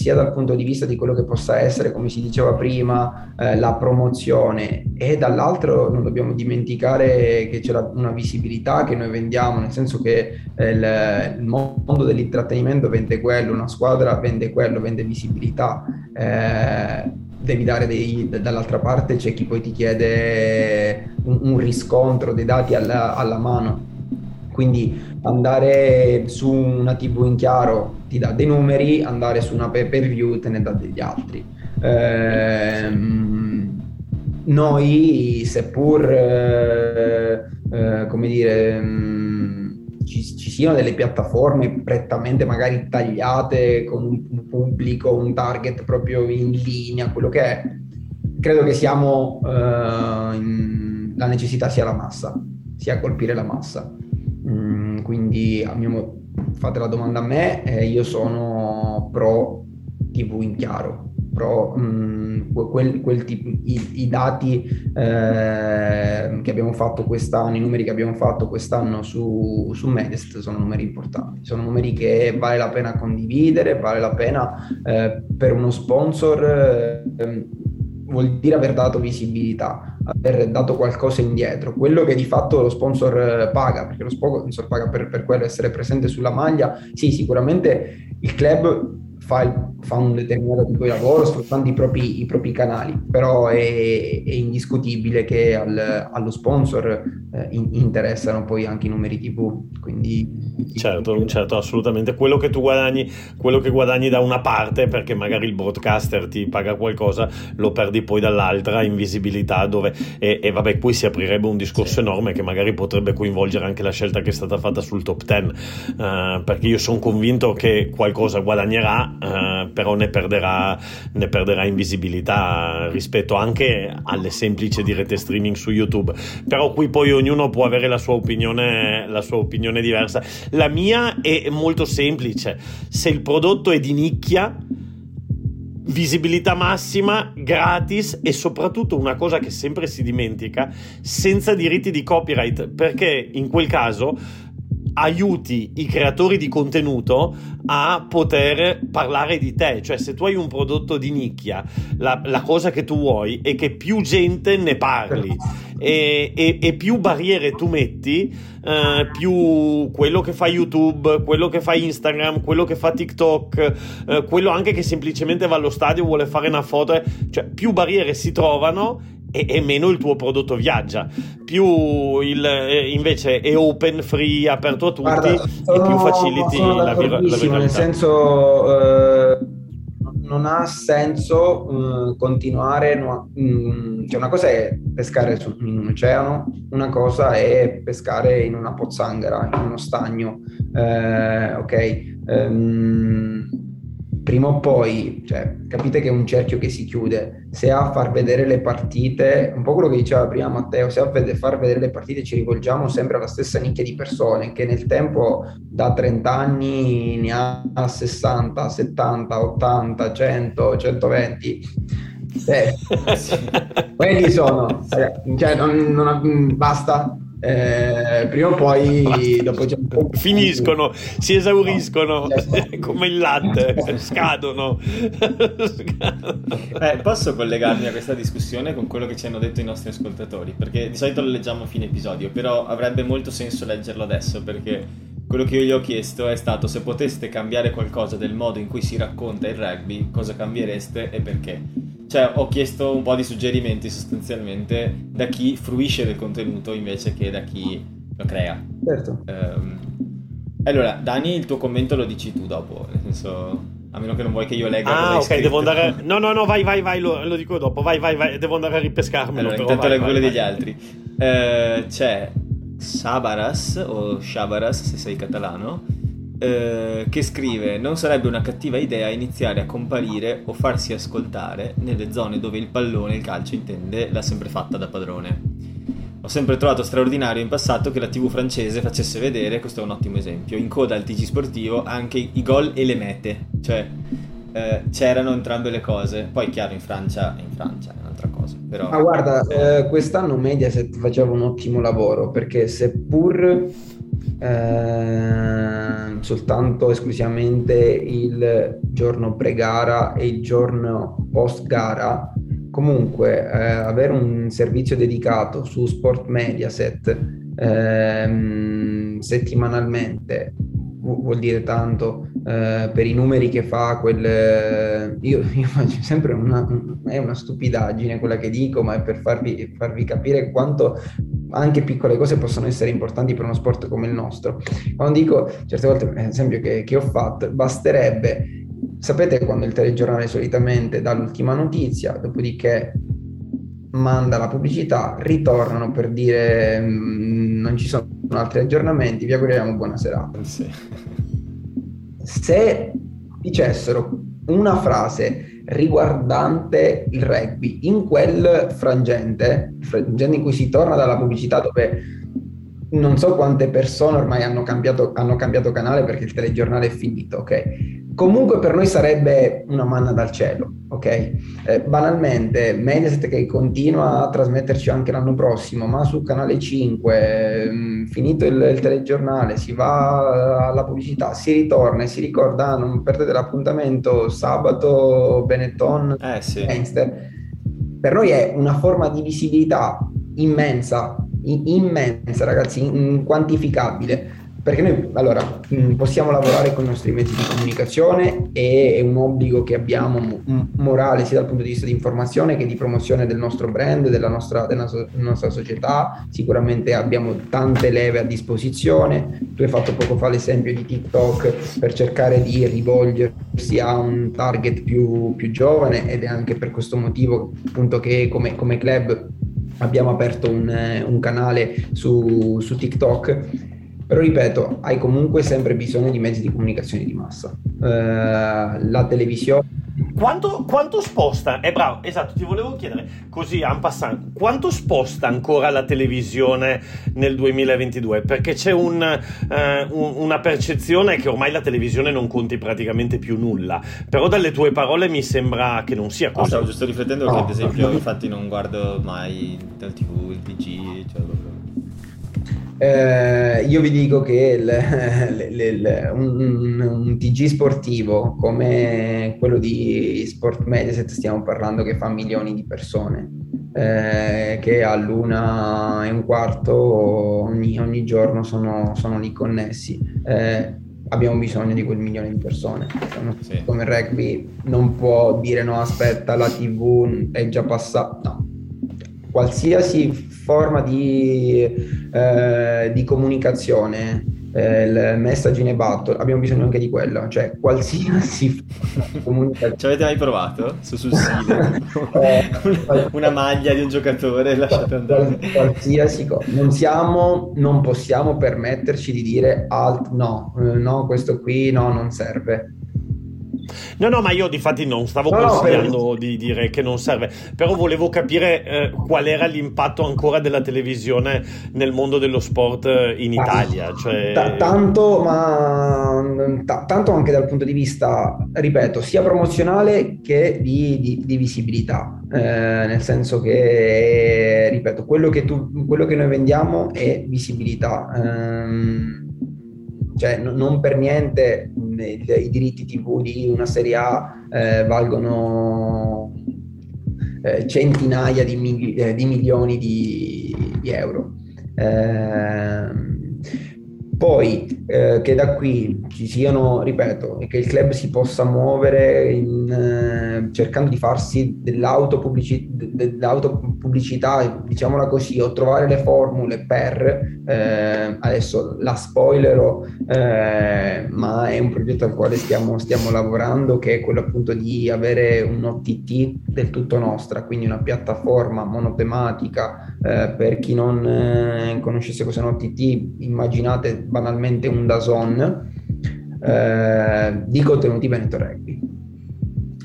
sia dal punto di vista di quello che possa essere, come si diceva prima, eh, la promozione e dall'altro non dobbiamo dimenticare che c'è una visibilità che noi vendiamo, nel senso che eh, il, il mondo dell'intrattenimento vende quello, una squadra vende quello, vende visibilità. eh, devi dare dei, dall'altra parte c'è chi poi ti chiede un, un riscontro dei dati alla, alla mano. Quindi andare su una TV in chiaro ti dà dei numeri, andare su una pay per view te ne dà degli altri. Ehm, noi, seppur eh, eh, come dire, mh, ci, ci siano delle piattaforme prettamente magari tagliate con un, un pubblico, un target proprio in linea, quello che è, credo che siamo eh, in- la necessità sia la massa, sia colpire la massa. Mm, quindi a mio mo- fate la domanda a me, eh, io sono pro TV in chiaro, pro mm, que- quel, quel tipo, i, i dati eh, che abbiamo fatto quest'anno, i numeri che abbiamo fatto quest'anno su, su Medest sono numeri importanti, sono numeri che vale la pena condividere, vale la pena eh, per uno sponsor. eh, vuol dire aver dato visibilità, aver dato qualcosa indietro, quello che di fatto lo sponsor eh, paga, perché lo sponsor paga per, per quello essere presente sulla maglia, sì, sicuramente il club fa, il- fa un determinato tipo di lavoro sfruttando i propri, i propri canali, però è, è indiscutibile che al- allo sponsor eh, in- interessano poi anche i numeri TV, quindi... Certo, certo, assolutamente. Quello che tu guadagni, quello che guadagni da una parte, perché magari il broadcaster ti paga qualcosa, lo perdi poi dall'altra in visibilità dove e, e vabbè, qui si aprirebbe un discorso enorme che magari potrebbe coinvolgere anche la scelta che è stata fatta sul top 10, eh, perché io sono convinto che qualcosa guadagnerà, eh, però ne perderà, ne perderà in visibilità rispetto anche alle semplici dirette streaming su YouTube. Però qui poi ognuno può avere la sua opinione, la sua opinione diversa. La mia è molto semplice. Se il prodotto è di nicchia, visibilità massima, gratis e soprattutto una cosa che sempre si dimentica, senza diritti di copyright, perché in quel caso aiuti i creatori di contenuto a poter parlare di te, cioè se tu hai un prodotto di nicchia, la, la cosa che tu vuoi è che più gente ne parli. E, e- e più barriere tu metti, eh, più quello che fa YouTube, quello che fa Instagram, quello che fa TikTok, eh, quello anche che semplicemente va allo stadio, vuole fare una foto, eh, cioè più barriere si trovano e, e meno il tuo prodotto viaggia. Più il, invece è open, free, aperto a tutti Guarda, e più faciliti la, vir- la d'accordissimo, nel viralità. senso eh, non ha senso eh, continuare, no- mm, cioè una cosa è pescare su- in un oceano, una cosa è pescare in una pozzanghera, in uno stagno, Eh, ok? Ehm, prima o poi, cioè, capite che è un cerchio che si chiude. Se a far vedere le partite, un po' quello che diceva prima Matteo, se a vede- far vedere le partite ci rivolgiamo sempre alla stessa nicchia di persone che nel tempo da 30 anni ne ha 60, 70, 80, 100, 120. Eh, quelli sono, cioè, non, non- basta. Eh, prima o poi dopo Finiscono, si esauriscono Esatto. come il latte, scadono. Eh, posso collegarmi a questa discussione con quello che ci hanno detto i nostri ascoltatori? Perché di solito lo leggiamo a fine episodio, però avrebbe molto senso leggerlo adesso perché quello che io gli ho chiesto è stato se poteste cambiare qualcosa del modo in cui si racconta il rugby, cosa cambiereste e perché. Cioè, ho chiesto un po' di suggerimenti sostanzialmente da chi fruisce del contenuto invece che da chi lo crea. Certo. Ehm, Allora, Dani, il tuo commento lo dici tu dopo, nel senso... A meno che non vuoi che io legga. Ah, ok, scritto. devo andare. No, no, no, vai, vai, vai, lo, lo, dico dopo. Vai, vai, vai, devo andare a ripescarmi. Allora, intanto leggo quelle degli altri. Eh, c'è Sabaras o Shabaras, se sei catalano, eh, che scrive: Non sarebbe una cattiva idea iniziare a comparire o farsi ascoltare nelle zone dove il pallone, il calcio intende, l'ha sempre fatta da padrone. Ho sempre trovato straordinario in passato che la TV francese facesse vedere, questo è un ottimo esempio, in coda al TG sportivo anche i gol e le mete, cioè eh, c'erano entrambe le cose. Poi chiaro in Francia, in Francia è un'altra cosa. Però, Ma guarda, eh, quest'anno Mediaset faceva un ottimo lavoro perché seppur eh, soltanto esclusivamente il giorno pre-gara e il giorno post-gara. Comunque eh, avere un servizio dedicato su Sport Mediaset ehm, settimanalmente vuol dire tanto eh, per i numeri che fa quel io, io faccio sempre una, è una stupidaggine quella che dico ma è per farvi, farvi capire quanto anche piccole cose possono essere importanti per uno sport come il nostro. Quando dico certe volte per esempio che, che ho fatto basterebbe Sapete quando il telegiornale solitamente dà l'ultima notizia, dopodiché manda la pubblicità, ritornano per dire mm, non ci sono altri aggiornamenti, vi auguriamo buona serata. Sì. Se dicessero una frase riguardante il rugby in quel frangente, frangente in cui si torna dalla pubblicità dove non so quante persone ormai hanno cambiato, hanno cambiato canale perché il telegiornale è finito, ok? Comunque per noi sarebbe una manna dal cielo, ok? Eh, banalmente, Mediaset che continua a trasmetterci anche l'anno prossimo, ma su Canale 5, mh, mm, finito il, il, telegiornale, si va alla pubblicità, si ritorna e si ricorda, ah, non perdete l'appuntamento, sabato Benetton, eh, sì. Einster. Per noi è una forma di visibilità immensa, immensa ragazzi, inquantificabile perché noi allora mm, possiamo lavorare con i nostri mezzi di comunicazione e è un obbligo che abbiamo morale sia dal punto di vista di informazione che di promozione del nostro brand, della nostra, della nostra società. Sicuramente abbiamo tante leve a disposizione. Tu hai fatto poco fa l'esempio di TikTok per cercare di rivolgersi a un target più, più giovane ed è anche per questo motivo appunto che come, come club abbiamo aperto un, un canale su, su TikTok però ripeto, hai comunque sempre bisogno di mezzi di comunicazione di massa. Eh, la televisione quanto, quanto, sposta? È eh, bravo, esatto, ti volevo chiedere così en passant, quanto sposta ancora la televisione nel 2022? Perché c'è un, eh, un, una percezione che ormai la televisione non conti praticamente più nulla, però dalle tue parole mi sembra che non sia così. No, stavo giusto riflettendo che ad esempio infatti non guardo mai il tv, il pg, cioè eh, io vi dico che il, il, il, un, un, TG sportivo come quello di Sport Mediaset stiamo parlando che fa milioni di persone eh, che all'una e un quarto ogni, ogni giorno sono, sono, lì connessi. Eh, abbiamo bisogno di quel milione di persone. Sì. come il rugby non può dire no aspetta la tv è già passata. No qualsiasi forma di, eh, di comunicazione, eh, il messaging e battle, abbiamo bisogno anche di quello, cioè qualsiasi comunicazione. Ci avete mai provato? Su sul sile? eh, una maglia di un giocatore lasciate andare. Qualsiasi cosa. Non siamo, non possiamo permetterci di dire alt, no, eh, no, questo qui no, non serve No, no, ma io di fatti non stavo no, consigliando no, di dire che non serve, però volevo capire eh, qual era l'impatto ancora della televisione nel mondo dello sport eh, in Italia. Cioè... T- tanto, ma t- tanto anche dal punto di vista, ripeto, sia promozionale che di, di, di visibilità, eh, nel senso che, ripeto, quello che, tu, quello che noi vendiamo è visibilità. Ehm, cioè no, non per niente il, i diritti TV di una Serie A eh, valgono eh, centinaia di, mili- eh, di milioni di, di euro. Ehm, poi eh, che da qui ci siano, ripeto, e che il club si possa muovere in, eh, cercando di farsi dell'autopubblici- dell'autopubblicità pubblicità, diciamola così, o trovare le formule per, eh, adesso la spoilerò, eh, ma è un progetto al quale stiamo, stiamo, lavorando, che è quello appunto di avere un OTT del tutto nostra, quindi una piattaforma monotematica, eh, per chi non eh, conoscesse cosa è un OTT, immaginate banalmente un DAZN, eh, di contenuti Benetton Rugby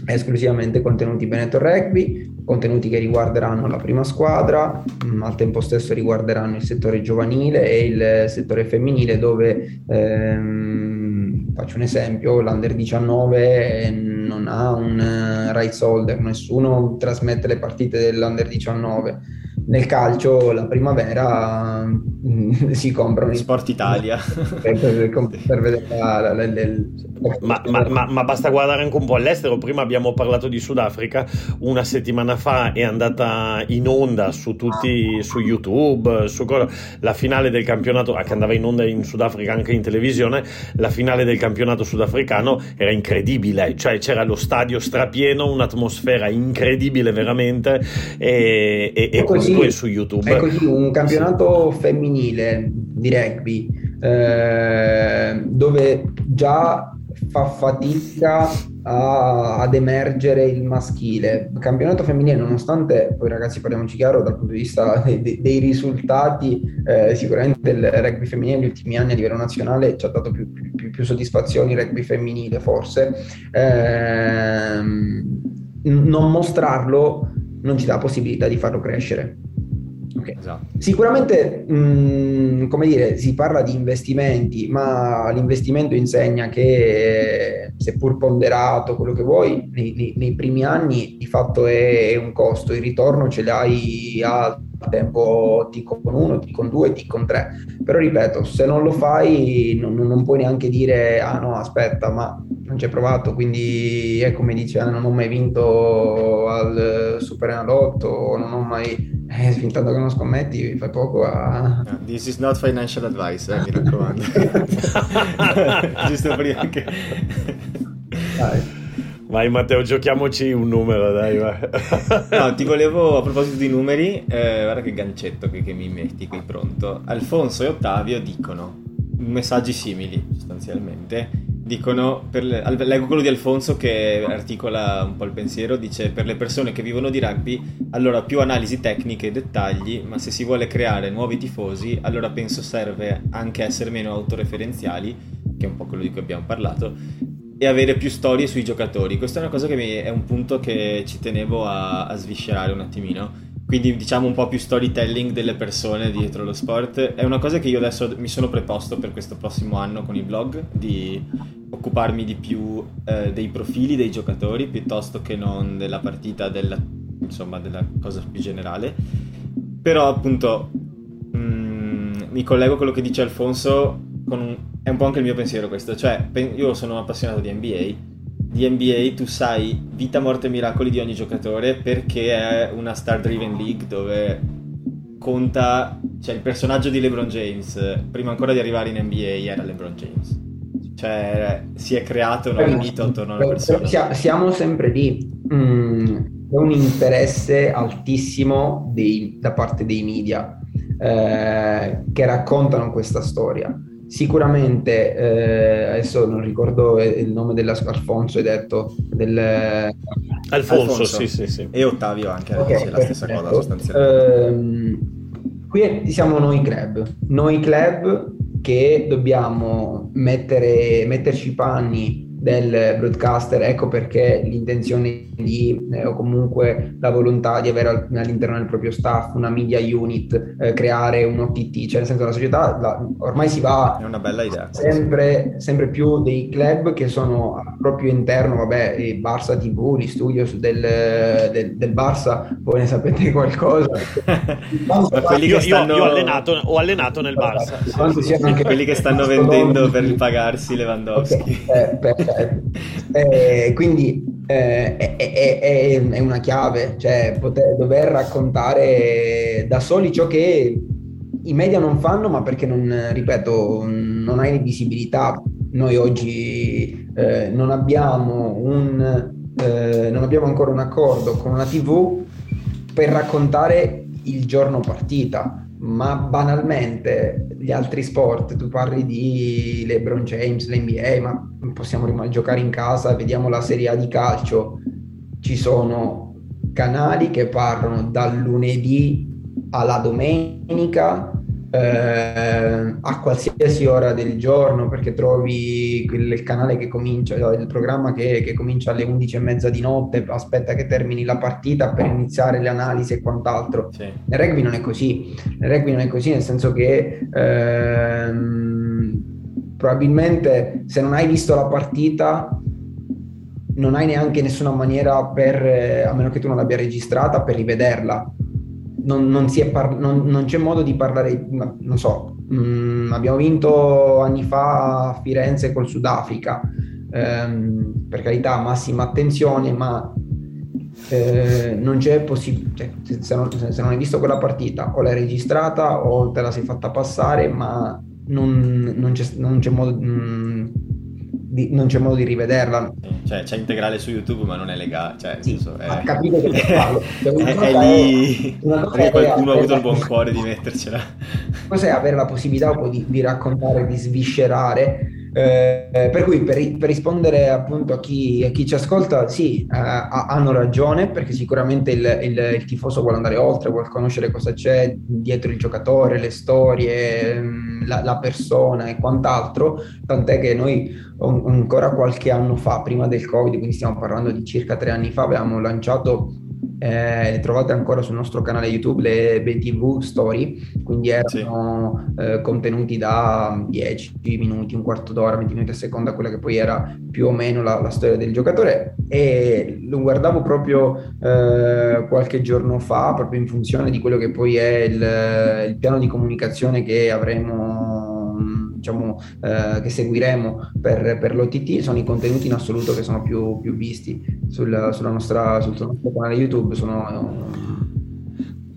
esclusivamente contenuti Benetton Rugby, contenuti che riguarderanno la prima squadra, ma mm, al tempo stesso riguarderanno il settore giovanile e il settore femminile dove ehm, faccio un esempio, l'Under 19 non ha un rights holder, nessuno trasmette le partite dell'Under 19 nel calcio la primavera mm, si comprano Sport Italia. per, per, per vedere la, la, la, ma, ma, ma, ma, basta guardare anche un po' all'estero. Prima abbiamo parlato di Sudafrica. Una settimana fa è andata in onda su tutti su YouTube su la finale del campionato che andava in onda in Sudafrica anche in televisione. La finale del campionato sudafricano era incredibile. Cioè c'era lo stadio strapieno un'atmosfera incredibile veramente. E, e, e così così, su YouTube. È così, un campionato femminile di rugby eh, dove già fa fatica a, ad emergere il maschile. Il campionato femminile, nonostante, poi ragazzi parliamoci chiaro, dal punto di vista dei, dei risultati, eh, sicuramente il rugby femminile negli ultimi anni a livello nazionale ci ha dato più, più, più soddisfazioni, il rugby femminile forse. Eh, non mostrarlo non ci dà possibilità di farlo crescere. Okay. Esatto. Sicuramente, mh, mm, come dire, si parla di investimenti, ma l'investimento insegna che, seppur ponderato, quello che vuoi, nei, nei, nei primi anni di fatto è, è, un costo, il ritorno ce l'hai a tempo T con 1, T con 2, T con 3. Però ripeto, se non lo fai non, non puoi neanche dire, ah no, aspetta, ma non ci hai provato, quindi è come dice, ah, non ho mai vinto al Super Enalotto, non ho mai eh, fin tanto che non scommetti, fai poco a... No, this is not financial advice, eh, mi raccomando. Giusto prima che... Dai. Vai Matteo, giochiamoci un numero, dai. Vai. no, ti volevo, a proposito di numeri, eh, guarda che gancetto che, che mi metti qui pronto. Alfonso e Ottavio dicono messaggi simili, sostanzialmente dicono, per le, leggo quello di Alfonso che articola un po' il pensiero, dice per le persone che vivono di rugby, allora più analisi tecniche e dettagli, ma se si vuole creare nuovi tifosi, allora penso serve anche essere meno autoreferenziali, che è un po' quello di cui abbiamo parlato, e avere più storie sui giocatori. Questa è una cosa che mi, è un punto che ci tenevo a, a sviscerare un attimino quindi diciamo un po' più storytelling delle persone dietro lo sport. È una cosa che io adesso mi sono preposto per questo prossimo anno con i blog, di occuparmi di più eh, dei profili dei giocatori piuttosto che non della partita, della, insomma della cosa più generale. Però appunto mh, mm, mi collego a quello che dice Alfonso, un, è un po' anche il mio pensiero questo, cioè io sono appassionato di NBA di NBA tu sai vita, morte e miracoli di ogni giocatore perché è una star driven league dove conta, cioè il personaggio di LeBron James prima ancora di arrivare in NBA era LeBron James. Cioè si è creato una vita attorno alla persona. Siamo sempre lì. Mm, un interesse altissimo dei, da parte dei media eh, che raccontano questa storia Sicuramente, eh, adesso non ricordo il nome dell'Alfonso, hai detto del... Alfonso, Alfonso, sì, sì, sì. E Ottavio anche, okay, la stessa cosa sostanzialmente. Eh, qui siamo noi club, noi club che dobbiamo mettere, metterci i panni del broadcaster, ecco perché l'intenzione di, eh, o comunque la volontà di avere all'interno del proprio staff una media unit, eh, creare un OTT, cioè nel senso la società la, ormai si va È una bella idea. Sempre, sempre, più dei club che sono proprio interno, vabbè, il Barça TV, gli studios del, del, del Barça, voi ne sapete qualcosa. io, stanno... io, ho, allenato, ho, allenato, nel Barça. Anche quelli che stanno vendendo per ripagarsi Lewandowski. Okay, eh, eh, quindi eh, è, è, è, una chiave, cioè poter, dover raccontare da soli ciò che i media non fanno, ma perché non, ripeto, non hai visibilità. Noi oggi eh, non abbiamo un eh, non abbiamo ancora un accordo con una TV per raccontare il giorno partita ma banalmente gli altri sport, tu parli di LeBron James, l'NBA, ma possiamo rimanere giocare in casa, vediamo la Serie A di calcio, ci sono canali che parlano dal lunedì alla domenica eh, a qualsiasi ora del giorno perché trovi il, canale che comincia, il programma che, che, comincia alle 11 e mezza di notte, aspetta che termini la partita per iniziare le analisi e quant'altro. Sì. Nel rugby non è così, nel rugby non è così nel senso che ehm, probabilmente se non hai visto la partita non hai neanche nessuna maniera per, eh, a meno che tu non l'abbia registrata, per rivederla non, non, par- non, non, c'è modo di parlare, non so, mh, mm, abbiamo vinto anni fa a Firenze col Sudafrica, ehm, per carità massima attenzione, ma eh, non c'è possibilità, cioè, se, se, non, hai visto quella partita o l'hai registrata o te la sei fatta passare, ma non, c'è, c'è modo... Mh, mm, di, non c'è modo di rivederla. Cioè, c'è integrale su YouTube, ma non è legale. Cioè, sì, senso, è... Ha capito che parlo. Cioè, è, è lì perché qualcuno ha avuto il buon cuore di mettercela. Cos'è avere la possibilità di, di raccontare, di sviscerare eh, per cui per, per, rispondere appunto a chi, a chi ci ascolta, sì, eh, hanno ragione perché sicuramente il, il, il, tifoso vuole andare oltre, vuole conoscere cosa c'è dietro il giocatore, le storie, mm, la, la persona e quant'altro, tant'è che noi ancora qualche anno fa, prima del Covid, quindi stiamo parlando di circa tre anni fa, abbiamo lanciato eh, le trovate ancora sul nostro canale YouTube le BTV Story, quindi erano sì. eh, contenuti da 10 minuti, un quarto d'ora, 20 minuti a seconda, quella che poi era più o meno la, la storia del giocatore e lo guardavo proprio eh, qualche giorno fa, proprio in funzione di quello che poi è il, il piano di comunicazione che avremo diciamo, eh, che seguiremo per, per l'OTT sono i contenuti in assoluto che sono più, più visti sul, sulla nostra, sul nostro canale YouTube. Sono,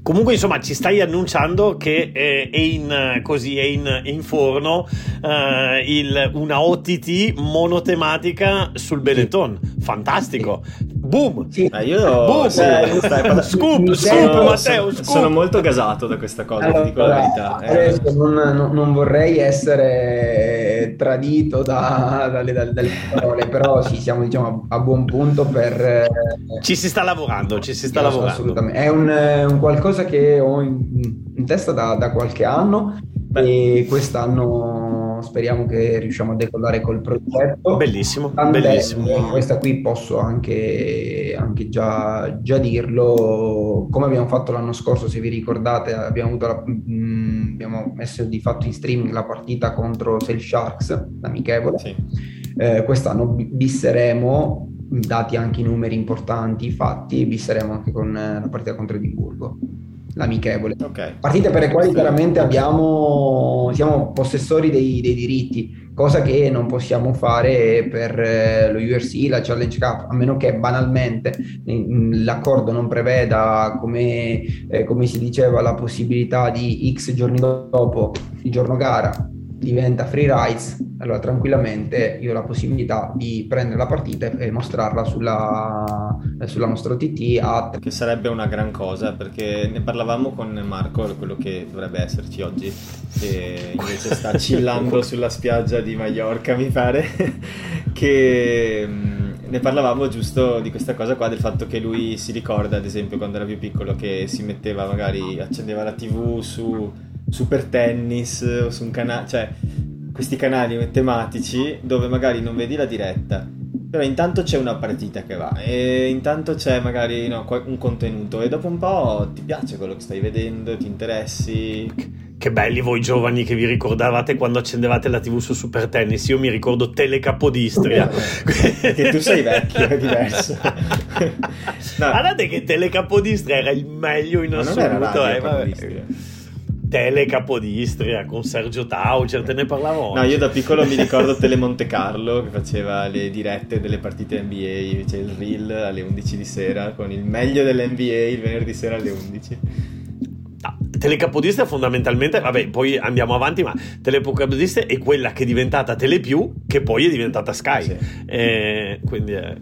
Comunque, insomma, ci stai annunciando che eh, è, in, così, è, in, è in forno eh, il, una OTT monotematica sul Benetton. Fantastico. Boom! Sì. Eh, io Boom. Sì, stai, scoop, scoop, Matteo, scoop. Sono molto gasato da questa cosa, allora, ti dico la verità. Eh. Non, non, vorrei essere tradito da, dalle, dalle, parole, però sì, siamo diciamo, a buon punto per... Eh, ci si sta lavorando, ci si sta lavorando. Assolutamente. È un, un qualcosa qualcosa che ho in, in testa da, da, qualche anno Beh. e quest'anno speriamo che riusciamo a decollare col progetto. Bellissimo, bellissimo. Questa qui posso anche, anche già, già, dirlo, come abbiamo fatto l'anno scorso, se vi ricordate, abbiamo, la, mh, mm, abbiamo messo di fatto in streaming la partita contro Sail Sharks, l'amichevole. Sì. Eh, quest'anno bisseremo dati anche i numeri importanti, fatti, visseremo anche con eh, la partita contro Edimburgo, l'amichevole. Okay. Partite per le quali chiaramente abbiamo, siamo possessori dei, dei, diritti, cosa che non possiamo fare per eh, lo URC, la Challenge Cup, a meno che banalmente l'accordo non preveda, come, eh, come si diceva, la possibilità di X giorni dopo il giorno gara diventa free rights, allora tranquillamente io ho la possibilità di prendere la partita e mostrarla sulla, sulla nostra OTT a... Che sarebbe una gran cosa perché ne parlavamo con Marco, quello che dovrebbe esserci oggi, che invece sta chillando sulla spiaggia di Mallorca mi pare, che mm, ne parlavamo giusto di questa cosa qua, del fatto che lui si ricorda ad esempio quando era più piccolo che si metteva magari, accendeva la tv su super tennis o su un canale, cioè questi canali tematici dove magari non vedi la diretta, però intanto c'è una partita che va e intanto c'è magari no, un contenuto e dopo un po' ti piace quello che stai vedendo, ti interessi. Che belli voi giovani che vi ricordavate quando accendevate la TV su Super Tennis. Io mi ricordo Telecapodistria. che tu sei vecchio, è diverso. no. Guardate che Telecapodistria era il meglio in assoluto. Ma non era radio, eh, Tele Capodistria con Sergio Taucer, te ne parlavo No, io da piccolo mi ricordo Tele Monte Carlo che faceva le dirette delle partite NBA, c'è il reel alle 11 di sera con il meglio dell'NBA il venerdì sera alle 11. Ah, Telecapodista fondamentalmente, vabbè, poi andiamo avanti, ma Telecapodista è quella che è diventata Telepiù, che poi è diventata Sky. Sì. Eh, quindi, eh...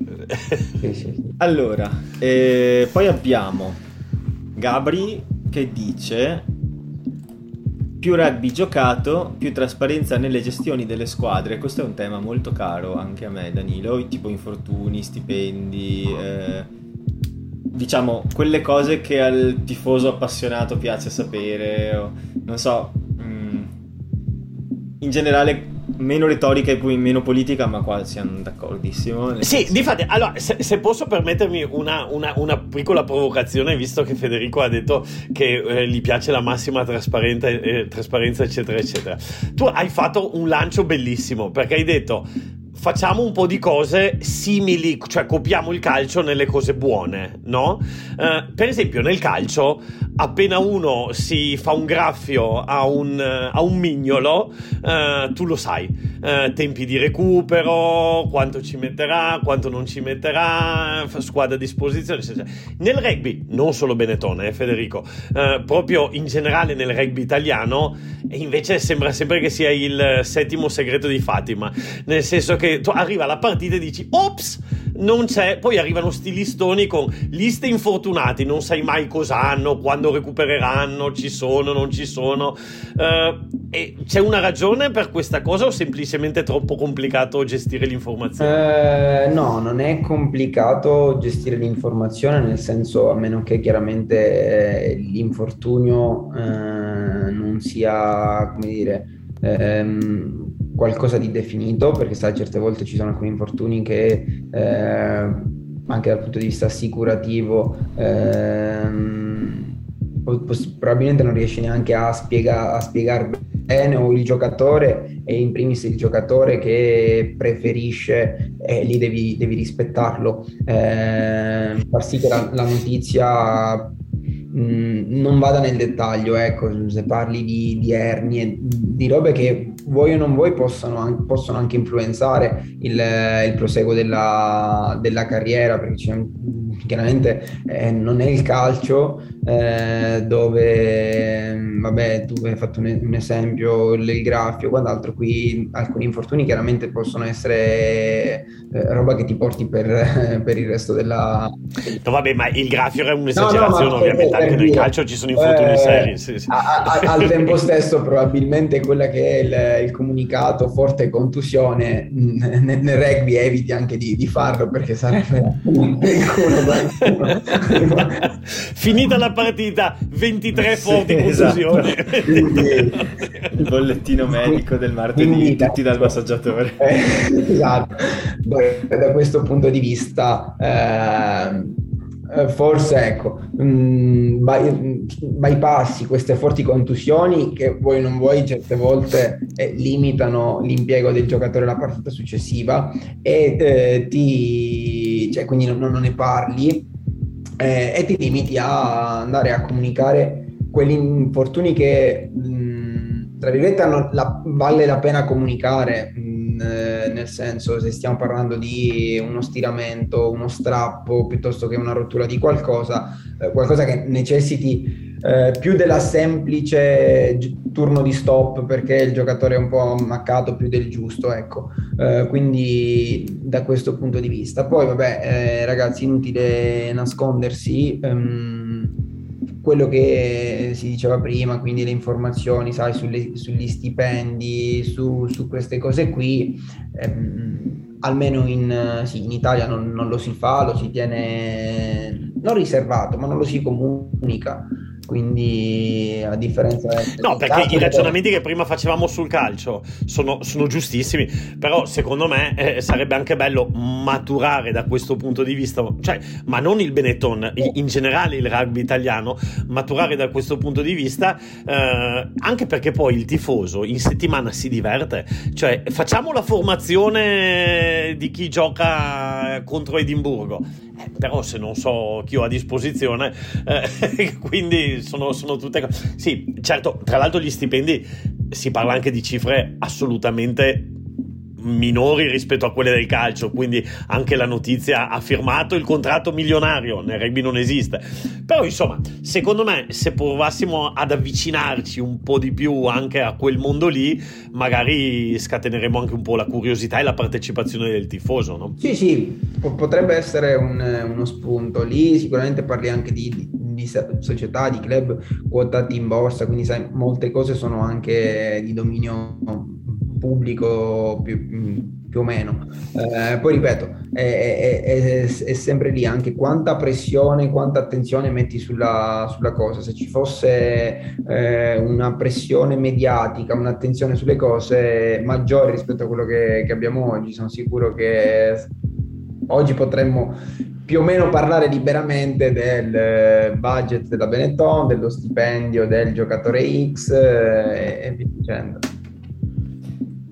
allora, eh, poi abbiamo Gabri che dice più rugby giocato, più trasparenza nelle gestioni delle squadre. Questo è un tema molto caro anche a me, Danilo, tipo infortuni, stipendi, eh, diciamo quelle cose che al tifoso appassionato piace sapere, o, non so, mm, in generale meno retorica e poi meno politica, ma qua siamo d'accordissimo. Sì, senso... difatti, allora, se, se, posso permettermi una, una, una, piccola provocazione, visto che Federico ha detto che eh, gli piace la massima trasparenza, eh, trasparenza, eccetera, eccetera. Tu hai fatto un lancio bellissimo, perché hai detto facciamo un po' di cose simili, cioè copiamo il calcio nelle cose buone, no? Uh, per esempio, nel calcio, appena uno si fa un graffio a un, a un mignolo, uh, tu lo sai, uh, tempi di recupero, quanto ci metterà, quanto non ci metterà, squadra a disposizione, eccetera. Nel rugby, non solo Benetton, eh, Federico, proprio in generale nel rugby italiano, invece sembra sempre che sia il settimo segreto di Fatima, nel senso che tu arriva la partita e dici ops non c'è poi arrivano sti listoni con liste infortunati non sai mai cosa hanno quando recupereranno ci sono non ci sono uh, e c'è una ragione per questa cosa o semplicemente è troppo complicato gestire l'informazione? Uh, no non è complicato gestire l'informazione nel senso a meno che chiaramente eh, l'infortunio uh, non sia come dire ehm, qualcosa di definito, perché sai, certe volte ci sono alcuni infortuni che eh, anche dal punto di vista assicurativo ehm, probabilmente non riesci neanche a, spiega, a spiegare bene o il giocatore e in primis il giocatore che preferisce e eh, lì devi, devi rispettarlo. Eh, far sì che la, la notizia non vada nel dettaglio ecco se parli di, di ernie di robe che vuoi o non vuoi possono, possono anche influenzare il, il proseguo della, della, carriera perché chiaramente eh, non è il calcio eh, dove vabbè tu hai fatto un, un esempio il graffio quant'altro. Qui alcuni infortuni chiaramente possono essere eh, roba che ti porti per, per, il resto della no vabbè ma il graffio è un'esagerazione no, no, ovviamente anche nel calcio ci sono infortuni eh, seri sì, sì. A, a, al tempo stesso probabilmente quella che è il il comunicato forte contusione nel, nel rugby eviti anche di, di, farlo perché sarebbe finita la partita 23 forti esatto. contusioni il bollettino medico del martedì Quindi, tutti dal massaggiatore. Eh, esatto. Da questo punto di vista eh, eh, forse ecco, mh, mm, by, bypassi queste forti contusioni che vuoi non vuoi certe volte eh, limitano l'impiego del giocatore alla partita successiva e eh, ti, cioè, quindi non, non, ne parli eh, e ti limiti a andare a comunicare quegli infortuni che mh, tra virgolette hanno la, vale la pena comunicare mh, eh, nel senso se stiamo parlando di uno stiramento, uno strappo piuttosto che una rottura di qualcosa, eh, qualcosa che necessiti eh, più della semplice turno di stop perché il giocatore è un po' ammaccato più del giusto, ecco. Eh, quindi da questo punto di vista. Poi vabbè, eh, ragazzi, inutile nascondersi. Um, quello che si diceva prima, quindi le informazioni, sai, sulle, sugli stipendi, su, su, queste cose qui, ehm, almeno in, sì, in Italia non, non, lo si fa, lo si tiene non riservato, ma non lo si comunica. Quindi a differenza no perché i ragionamenti che prima facevamo sul calcio sono, sono giustissimi però secondo me eh, sarebbe anche bello maturare da questo punto di vista cioè ma non il Benetton in generale il rugby italiano maturare da questo punto di vista eh, anche perché poi il tifoso in settimana si diverte cioè facciamo la formazione di chi gioca contro Edimburgo eh, però se non so chi ho a disposizione, eh, sono, sono tutte cose. Sì, certo, tra l'altro gli stipendi si parla anche di cifre assolutamente minori rispetto a quelle del calcio, quindi anche la notizia ha firmato il contratto milionario, nel rugby non esiste. Però insomma, secondo me se provassimo ad avvicinarci un po' di più anche a quel mondo lì, magari scateneremo anche un po' la curiosità e la partecipazione del tifoso, no? Sì, sì, potrebbe essere un, uno spunto. Lì sicuramente parli anche di, di società, di club quotati in borsa, quindi sai, molte cose sono anche di dominio pubblico più, più o meno. Eh, poi ripeto, è, è, è, è, sempre lì anche quanta pressione, quanta attenzione metti sulla, sulla cosa. Se ci fosse eh, una pressione mediatica, un'attenzione sulle cose maggiore rispetto a quello che, che abbiamo oggi, sono sicuro che oggi potremmo più o meno parlare liberamente del budget della Benetton, dello stipendio del giocatore X eh, e via dicendo.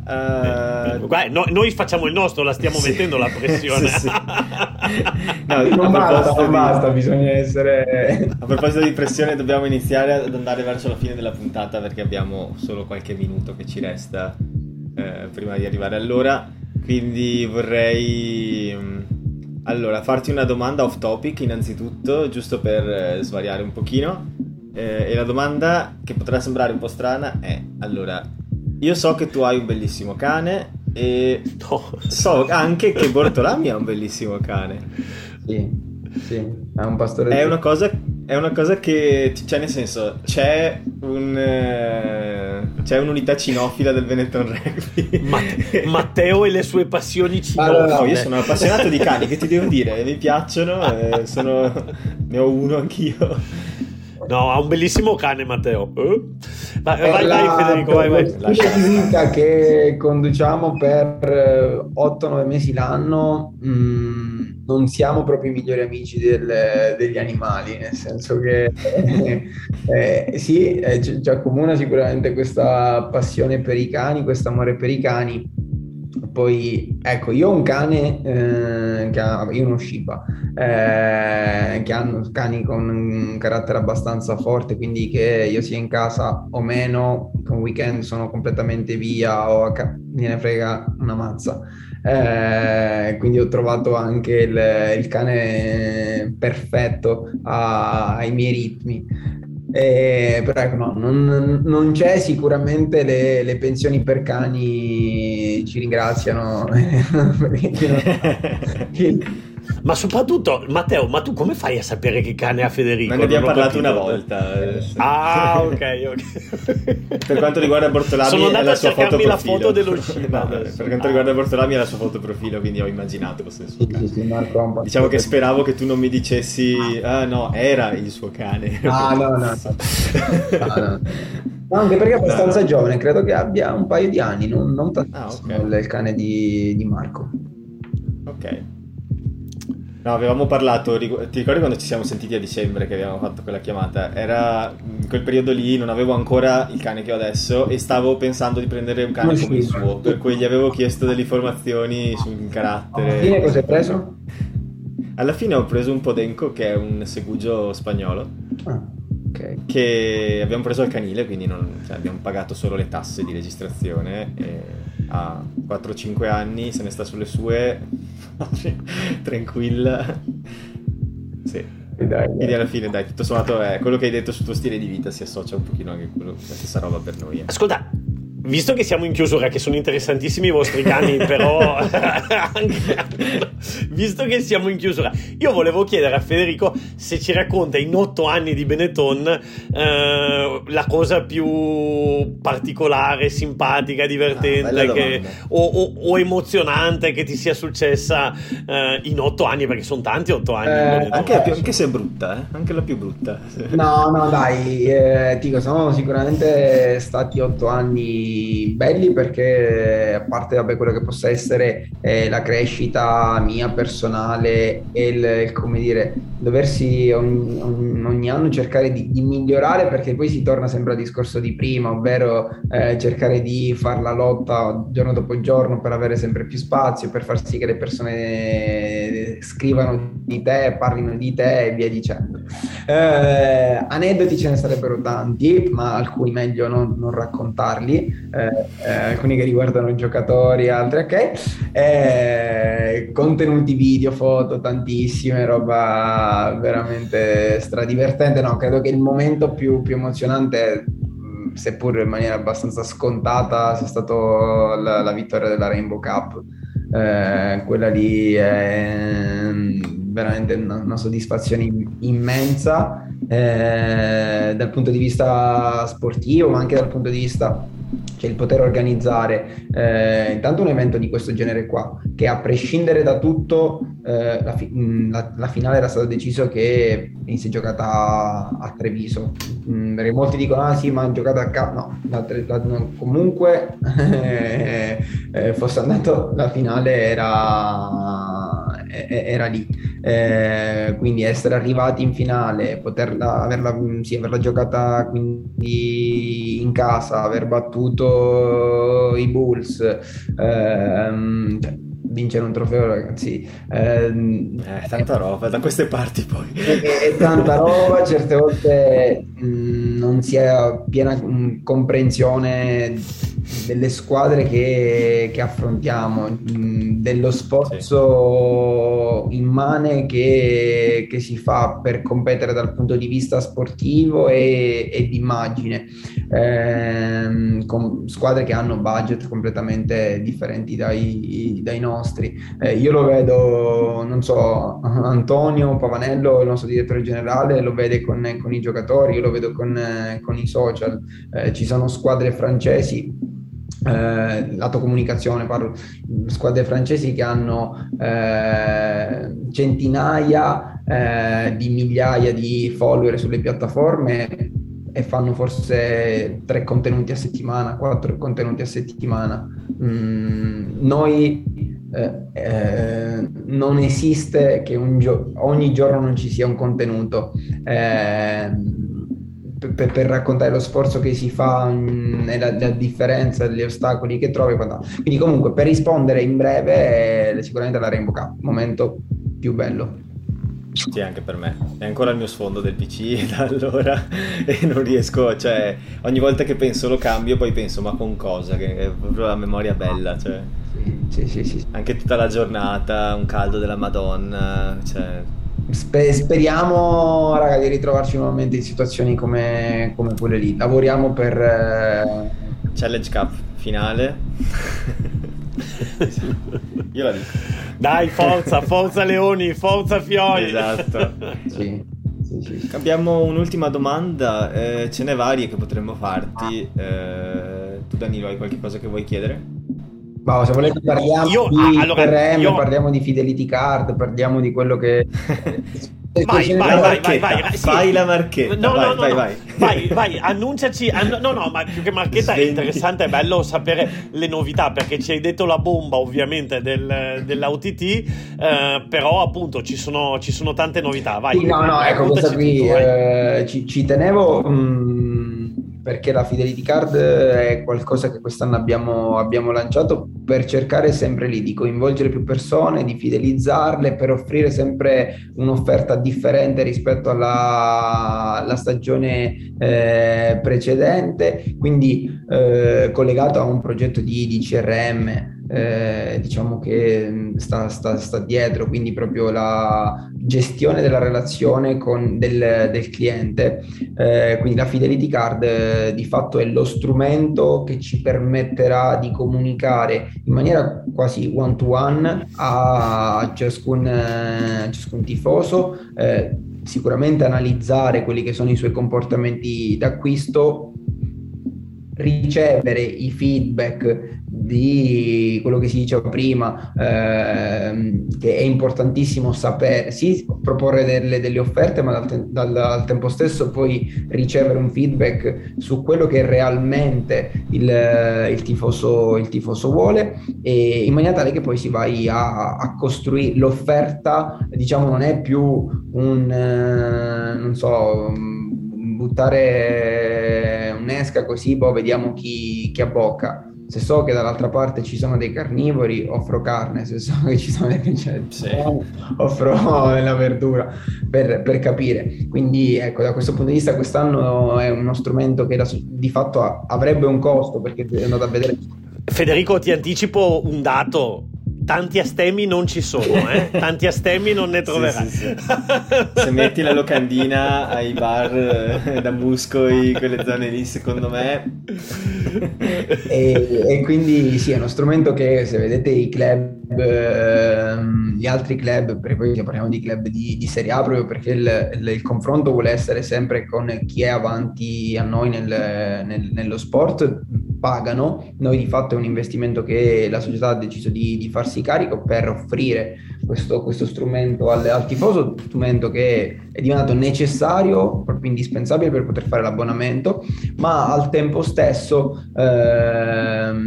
Uh, Guarda, no, noi facciamo il nostro, la stiamo sì, mettendo la pressione. Sì, sì. No, non basta, non di... basta, bisogna essere. A proposito di pressione, dobbiamo iniziare ad andare verso la fine della puntata perché abbiamo solo qualche minuto che ci resta eh, prima di arrivare all'ora. Quindi vorrei mm, allora farti una domanda off topic, innanzitutto, giusto per eh, svariare un pochino. Eh, e la domanda che potrà sembrare un po' strana è: allora, io so che tu hai un bellissimo cane e no. so anche che Bortolami ha un bellissimo cane. Sì, sì, è un pastore. È una cosa, è una cosa che, cioè nel senso, c'è un... Eh, c'è un'unità cinofila del Benetton Rugby. Matt- Matteo e le sue passioni cinofile. Allora, no, io sono appassionato di cani, che ti devo dire? Mi piacciono, eh, sono... ne ho uno anch'io. No, ha un bellissimo cane Matteo. Uh? Vai, vai, vai, Federico, vai, vai. La vita che conduciamo per 8-9 eh, mesi l'anno mh, mm, non siamo proprio i migliori amici del, degli animali, nel senso che eh, eh, sì, eh, ci accomuna sicuramente questa passione per i cani, questo amore per i cani, poi, ecco, io ho un cane, eh, che ha, io uno Shiba, eh, che hanno cani con un carattere abbastanza forte, quindi che io sia in casa o meno, con weekend sono completamente via o ca- ne frega una mazza. Eh, quindi ho trovato anche il, il cane perfetto a, ai miei ritmi. Eh, però ecco, no, non, non, c'è sicuramente le, le, pensioni per cani ci ringraziano. Ma soprattutto, Matteo, ma tu come fai a sapere che cane ha Federico? Ma ne abbiamo parlato una volta. Ah, ok, ok. per quanto riguarda Bortolami, sono andato a cercarmi la foto dello Shiba. no, per quanto riguarda Bortolami, è la sua foto profilo, quindi ho immaginato lo stesso. Sì, sì, sì, diciamo che speravo che tu non mi dicessi, ah no, era il suo cane. Ah, no, no. no. ah, no. No, anche perché è abbastanza no, giovane, credo che abbia un paio di anni, non, non tantissimo, ah, okay. il cane di, di Marco. Ok. No, avevamo parlato, ti ricordi quando ci siamo sentiti a dicembre che abbiamo fatto quella chiamata? Era in quel periodo lì, non avevo ancora il cane che ho adesso e stavo pensando di prendere un cane come il suo, per cui gli avevo chiesto delle informazioni sul carattere. Alla fine cosa hai preso? Alla fine ho preso un Podenco che è un segugio spagnolo. Ah, ok. Che abbiamo preso al canile, quindi non, cioè, abbiamo pagato solo le tasse di registrazione. E ha 4-5 anni, se ne sta sulle sue, tranquilla. Sì. Dai, Quindi alla fine, dai, tutto sommato, è quello che hai detto sul tuo stile di vita si associa un pochino anche a la stessa roba per noi. Eh. Ascolta, visto che siamo in chiusura, che sono interessantissimi i vostri cani, però anche, visto che siamo in chiusura, io volevo chiedere a Federico se ci racconta in otto anni di Benetton eh, la cosa più particolare, simpatica, divertente ah, che, o, o, o, emozionante che ti sia successa eh, in otto anni, perché sono tanti otto anni. Eh, anche, più, anche, se è brutta, eh? anche la più brutta. No, no, dai, eh, dico, sono sicuramente stati otto anni belli perché a parte vabbè, quello che possa essere eh, la crescita mia personale e il, come dire doversi ogni, ogni anno cercare di, di, migliorare perché poi si torna sempre al discorso di prima ovvero eh, cercare di fare la lotta giorno dopo giorno per avere sempre più spazio per far sì che le persone scrivano di te parlino di te e via dicendo. Eh, aneddoti ce ne sarebbero tanti ma alcuni meglio non, non raccontarli eh, eh, alcuni che riguardano i giocatori, altri ok. Eh, contenuti video, foto, tantissime, roba veramente stradivertente. No, credo che il momento più, più emozionante seppur in maniera abbastanza scontata, sia stato la, la vittoria della Rainbow Cup. Eh, quella lì è veramente una, una soddisfazione immensa eh, dal punto di vista sportivo, ma anche dal punto di vista cioè il poter organizzare eh, intanto un evento di questo genere qua, che a prescindere da tutto, eh, la, fi- mm, la, la, finale era stato deciso che venisse giocata a, Treviso, mm, perché molti dicono ah sì ma hanno giocato a Cap, no, la, no comunque eh, fosse andato la finale era, era lì, eh, quindi essere arrivati in finale, poterla, averla, sì, averla giocata quindi in casa, aver battuto i Bulls, ehm, cioè, vincere un trofeo, ragazzi. Ehm, eh, tanta roba da queste parti poi. È, è tanta roba, certe volte mh, mm, non si ha piena mh, mm, comprensione delle squadre che, che affrontiamo, mh, mm, dello sforzo sì. immane che, che, si fa per competere dal punto di vista sportivo e, e di immagine, eh, con squadre che hanno budget completamente differenti dai, dai nostri. Eh, io lo vedo, non so, Antonio Pavanello, il nostro direttore generale, lo vede con, con i giocatori, io lo vedo con, con i social, eh, ci sono squadre francesi eh, lato comunicazione, parlo squadre francesi che hanno eh, centinaia eh, di migliaia di follower sulle piattaforme e fanno forse tre contenuti a settimana, quattro contenuti a settimana. Mm, noi eh, eh, non esiste che gio- ogni giorno non ci sia un contenuto. Per, per, raccontare lo sforzo che si fa e la, la, differenza degli ostacoli che trovi. Quindi comunque per rispondere in breve eh, sicuramente la Rainbow Cup, momento più bello. Sì, anche per me. È ancora il mio sfondo del PC da allora e non riesco, cioè, ogni volta che penso lo cambio, poi penso ma con cosa? Che è proprio la memoria bella, cioè. Sì, sì, sì. Anche tutta la giornata, un caldo della Madonna, cioè Sper- speriamo, raga, di ritrovarci nuovamente in situazioni come, come quelle lì. Lavoriamo per... Eh... Challenge Cup finale. Io la dico. Dai, forza, forza Leoni, forza Fiori. Esatto. sì. Sì, sì. Abbiamo un'ultima domanda, eh, ce n'è varie che potremmo farti. Eh, tu Danilo hai qualche cosa che vuoi chiedere? Boh, se volete parliamo io, di allora, CRM, io... parliamo di Fidelity Card, parliamo di quello che... vai, vai, vai, vai, vai, sì. vai la marchetta, no, vai, no, vai, no, vai, vai, vai, annunciaci, annu- no, no, ma più che marchetta Svendi. è interessante, è bello sapere le novità, perché ci hai detto la bomba ovviamente del, dell'OTT, eh, però appunto ci sono, ci sono tante novità, vai. Sì, no, no, ecco, questa qui, tutto, eh, ci, ci, tenevo... Mh, perché la Fidelity Card è qualcosa che quest'anno abbiamo, abbiamo, lanciato per cercare sempre lì di coinvolgere più persone, di fidelizzarle, per offrire sempre un'offerta differente rispetto alla, alla stagione eh, precedente, quindi eh, collegato a un progetto di, di CRM eh, diciamo che mm, sta, sta, sta, dietro, quindi proprio la gestione della relazione con del, del cliente. Eh, quindi la Fidelity Card eh, di fatto è lo strumento che ci permetterà di comunicare in maniera quasi one to one a ciascun, eh, ciascun tifoso sicuramente analizzare quelli che sono i suoi comportamenti d'acquisto ricevere i feedback di quello che si diceva prima, ehm, che è importantissimo sapere, sì, proporre delle, delle offerte, ma dal, dal, al tempo stesso poi ricevere un feedback su quello che realmente il, il, tifoso, il tifoso vuole, e in maniera tale che poi si vai a, a costruire l'offerta, diciamo, non è più un, eh, non so, buttare un'esca così, poi vediamo chi, chi abbocca. Se so che dall'altra parte ci sono dei carnivori, offro carne, se so che ci sono dei piacenti, sì. offro la verdura per, per, capire. Quindi ecco, da questo punto di vista quest'anno è uno strumento che da, di fatto avrebbe un costo perché è andato a vedere. Federico, ti anticipo un dato tanti astemi non ci sono, eh? tanti astemi non ne troverai. Sì, sì, sì. Se metti la locandina ai bar eh, da Muscoi, quelle zone lì, secondo me. e, e, quindi sì, è uno strumento che se vedete i club, eh, gli altri club, perché poi parliamo di club di, di Serie A proprio perché il, il, il, confronto vuole essere sempre con chi è avanti a noi nel, nel, nello sport, pagano, noi di fatto è un investimento che la società ha deciso di, di farsi carico per offrire questo, questo strumento al, al, tifoso, strumento che è diventato necessario, proprio indispensabile per poter fare l'abbonamento, ma al tempo stesso... Ehm...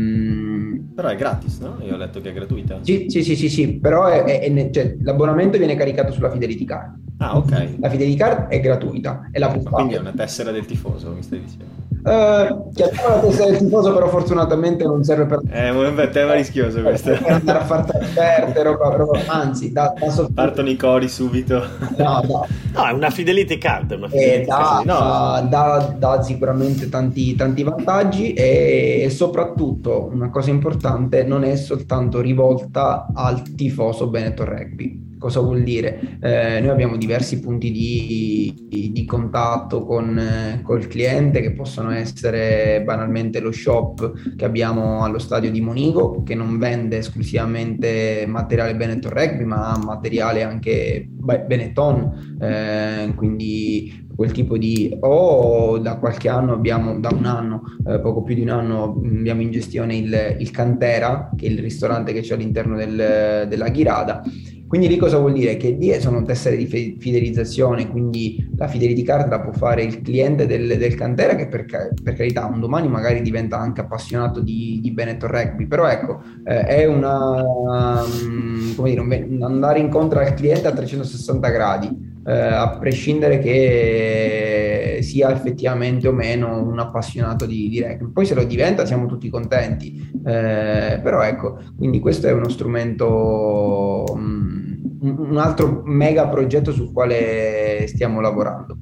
Però è gratis, no? Io ho letto che è gratuita. Sì, sì, sì, sì, sì. però è, è, è, cioè, l'abbonamento viene caricato sulla Fidelity Card. Ah, ok. La Fidelity Card è gratuita e la Quindi è una tessera del tifoso, mi stai dicendo? Uh, chiamiamo la testa del tifoso, però fortunatamente non serve per... È un tema rischioso questo. Per andare a far trasferte, roba, roba, anzi, da, da sotto... Partono i cori subito. No, no. no è una fidelity card. Una fidelity eh, da, no. da, da, sicuramente tanti, tanti vantaggi e, e soprattutto una cosa importante, non è soltanto rivolta al tifoso Benetton Rugby Cosa vuol dire? Eh, noi abbiamo diversi punti di, di, contatto con eh, col cliente che possono essere banalmente lo shop che abbiamo allo stadio di Monigo che non vende esclusivamente materiale Benetton Rugby ma materiale anche Benetton, eh, quindi quel tipo di o da qualche anno abbiamo da un anno eh, poco più di un anno abbiamo in gestione il, il Cantera che è il ristorante che c'è all'interno del, della Ghirada quindi lì cosa vuol dire? Che lì sono tessere di fidelizzazione, quindi la fidelity card la può fare il cliente del, del cantera che per, per, carità un domani magari diventa anche appassionato di, di Benetton Rugby, però ecco, eh, è una, um, come dire, un, andare incontro al cliente a 360 gradi, eh, a prescindere che sia effettivamente o meno un appassionato di, di rugby. Poi se lo diventa siamo tutti contenti, eh, però ecco, quindi questo è uno strumento... Um, un altro mega progetto sul quale stiamo lavorando.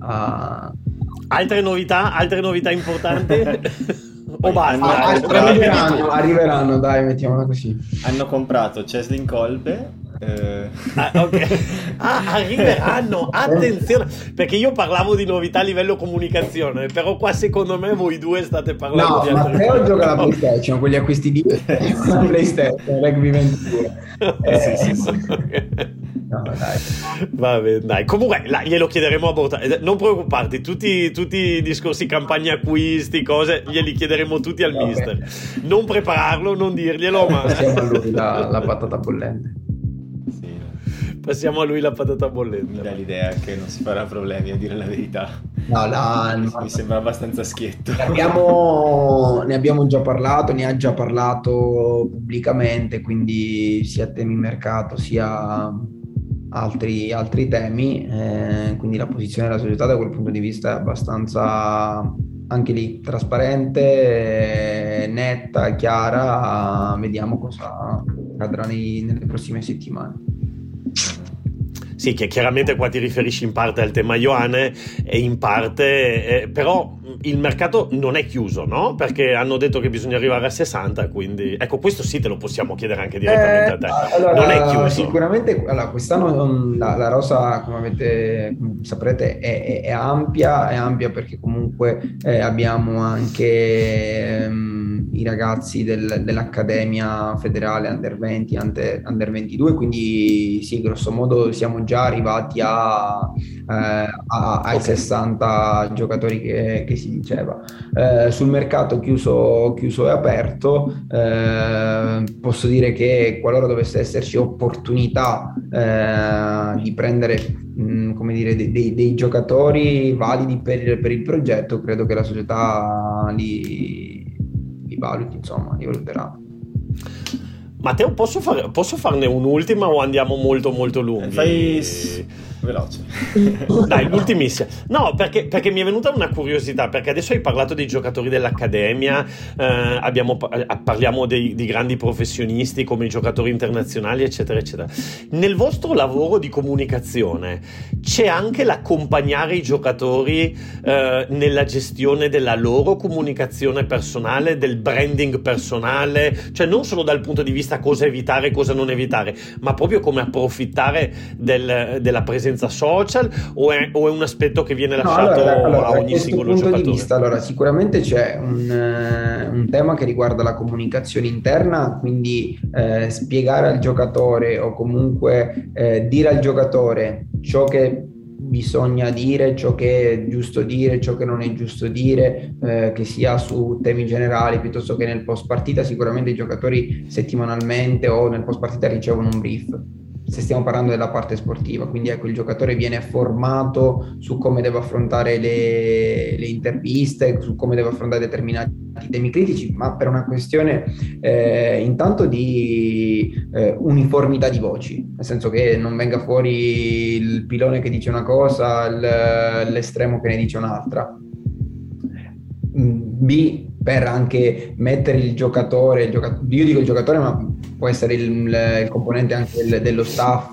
Uh... Altre novità, altre novità importanti? o basta? arriveranno, arriveranno, dai, mettiamola così. Hanno comprato Ceslin Colbe eh... Ah, okay. ah, arriveranno, attenzione, perché io parlavo di novità a livello comunicazione, però qua secondo me voi due state parlando no, di altre cose. Matteo gioca la PlayStation, quegli acquisti di la PlayStation, Rugby 22. Eh, sì, sì, sì. No, dai. Vabbè, dai. Comunque, là, glielo chiederemo a Borta. Eh, non preoccuparti, tutti, tutti, i discorsi campagna acquisti, cose, glieli chiederemo tutti al Vabbè. mister. Non prepararlo, non dirglielo, ma... Passiamo a lui la, la patata bollente. Passiamo a lui la patata bollente. Mi dà l'idea che non si farà problemi a dire la verità. No, la, mi, mi sembra abbastanza schietto. Ne abbiamo, ne abbiamo, già parlato, ne ha già parlato pubblicamente, quindi sia temi mercato sia altri, altri temi. Eh, quindi la posizione della società da quel punto di vista è abbastanza anche lì trasparente, netta, chiara. Vediamo cosa accadrà nei, nelle prossime settimane. Sì, che chiaramente qua ti riferisci in parte al tema Ioane e in parte, eh, però il mercato non è chiuso, no? Perché hanno detto che bisogna arrivare a 60, quindi ecco, questo sì te lo possiamo chiedere anche direttamente eh, a te. Allora, non è chiuso. Sicuramente allora, quest'anno la, la, rosa, come avete saprete, è, è, è, ampia, è ampia perché comunque eh, abbiamo anche ehm, i ragazzi del, dell'Accademia Federale Under 20, Under, Under 22, quindi sì, grosso modo siamo già arrivati a, eh, a, ai okay. 60 giocatori che, che si diceva. Eh, sul mercato chiuso, chiuso e aperto, eh, posso dire che qualora dovesse esserci opportunità eh, di prendere mh, come dire, dei, dei, dei, giocatori validi per, per, il progetto, credo che la società li, li valuti, insomma, li valuterà. Matteo, posso, fare, posso farne un'ultima o andiamo molto molto lunghi? Fai veloce. Dai, l'ultimissima. No, perché, perché, mi è venuta una curiosità, perché adesso hai parlato dei giocatori dell'Accademia, eh, abbiamo, eh, parliamo dei, di grandi professionisti come i giocatori internazionali, eccetera, eccetera. Nel vostro lavoro di comunicazione c'è anche l'accompagnare i giocatori eh, nella gestione della loro comunicazione personale, del branding personale, cioè non solo dal punto di vista cosa evitare cosa non evitare, ma proprio come approfittare del, della presenza senza social o è, o è un aspetto che viene lasciato no, allora, allora, a ogni singolo giocatore? Vista, allora, sicuramente c'è un, eh, un, tema che riguarda la comunicazione interna, quindi eh, spiegare al giocatore o comunque eh, dire al giocatore ciò che bisogna dire, ciò che è giusto dire, ciò che non è giusto dire, eh, che sia su temi generali piuttosto che nel post partita, sicuramente i giocatori settimanalmente o nel post partita ricevono un brief se stiamo parlando della parte sportiva, quindi ecco il giocatore viene formato su come deve affrontare le, le interviste, su come deve affrontare determinati temi critici, ma per una questione eh, intanto di eh, uniformità di voci, nel senso che non venga fuori il pilone che dice una cosa, l'estremo che ne dice un'altra. Mm, B per anche mettere il giocatore, il giocatore, io dico il giocatore, ma può essere il, il componente anche del, dello staff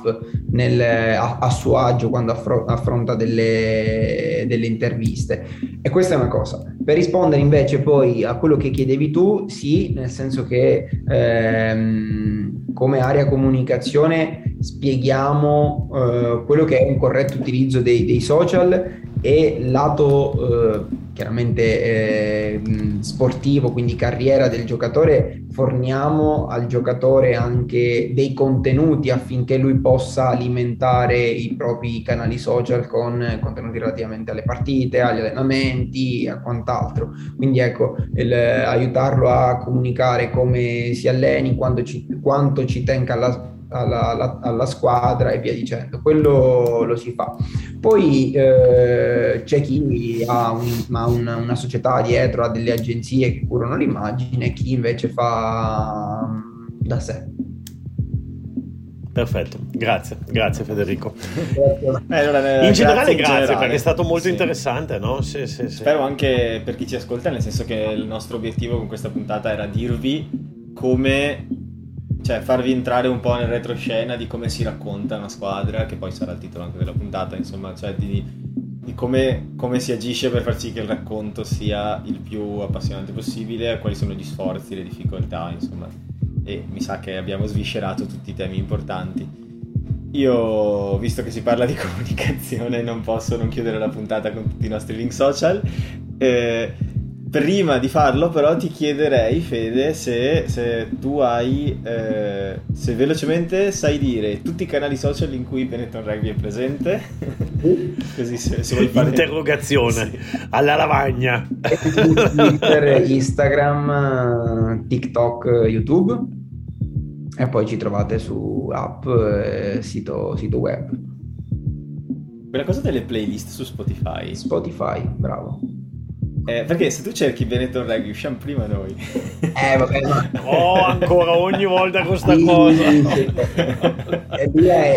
nel, a, a, suo agio quando affro, affronta delle, delle, interviste. E questa è una cosa. Per rispondere invece poi a quello che chiedevi tu, sì, nel senso che ehm, come area comunicazione spieghiamo eh, quello che è un corretto utilizzo dei, dei social e lato eh, chiaramente eh, sportivo, quindi carriera del giocatore, forniamo al giocatore anche dei contenuti affinché lui possa alimentare i propri canali social con contenuti relativamente alle partite, agli allenamenti, a quant'altro. Quindi ecco, il, aiutarlo a comunicare come si alleni, ci, quanto ci tenga alla alla, alla, alla, squadra e via dicendo. Quello lo si fa. Poi eh, c'è chi ha, un, ha una, una, società dietro, ha delle agenzie che curano l'immagine, chi invece fa mm, da sé. Perfetto, grazie, grazie Federico. Eh, allora, in generale grazie, generale. perché è stato molto sì. interessante, no? Sì, sì, Spero anche per chi ci ascolta, nel senso che il nostro obiettivo con questa puntata era dirvi come cioè farvi entrare un po' nel retroscena di come si racconta una squadra, che poi sarà il titolo anche della puntata, insomma, cioè di, di come, come, si agisce per far sì che il racconto sia il più appassionante possibile, quali sono gli sforzi, le difficoltà, insomma. E mi sa che abbiamo sviscerato tutti i temi importanti. Io, visto che si parla di comunicazione, non posso non chiudere la puntata con tutti i nostri link social. Eh, Prima di farlo, però, ti chiederei, Fede, se, se tu hai, eh, se velocemente sai dire tutti i canali social in cui Benetton Rugby è presente. Così se, se vuoi fare. Interrogazione sì. alla lavagna. Twitter, Instagram, TikTok, YouTube. E poi ci trovate su app, eh, sito, sito web. Quella cosa delle playlist su Spotify. Spotify, bravo. Eh, perché se tu cerchi Benetton Rugby usciamo prima noi. Eh, vabbè, ma... Oh, ancora ogni volta questa sì, cosa.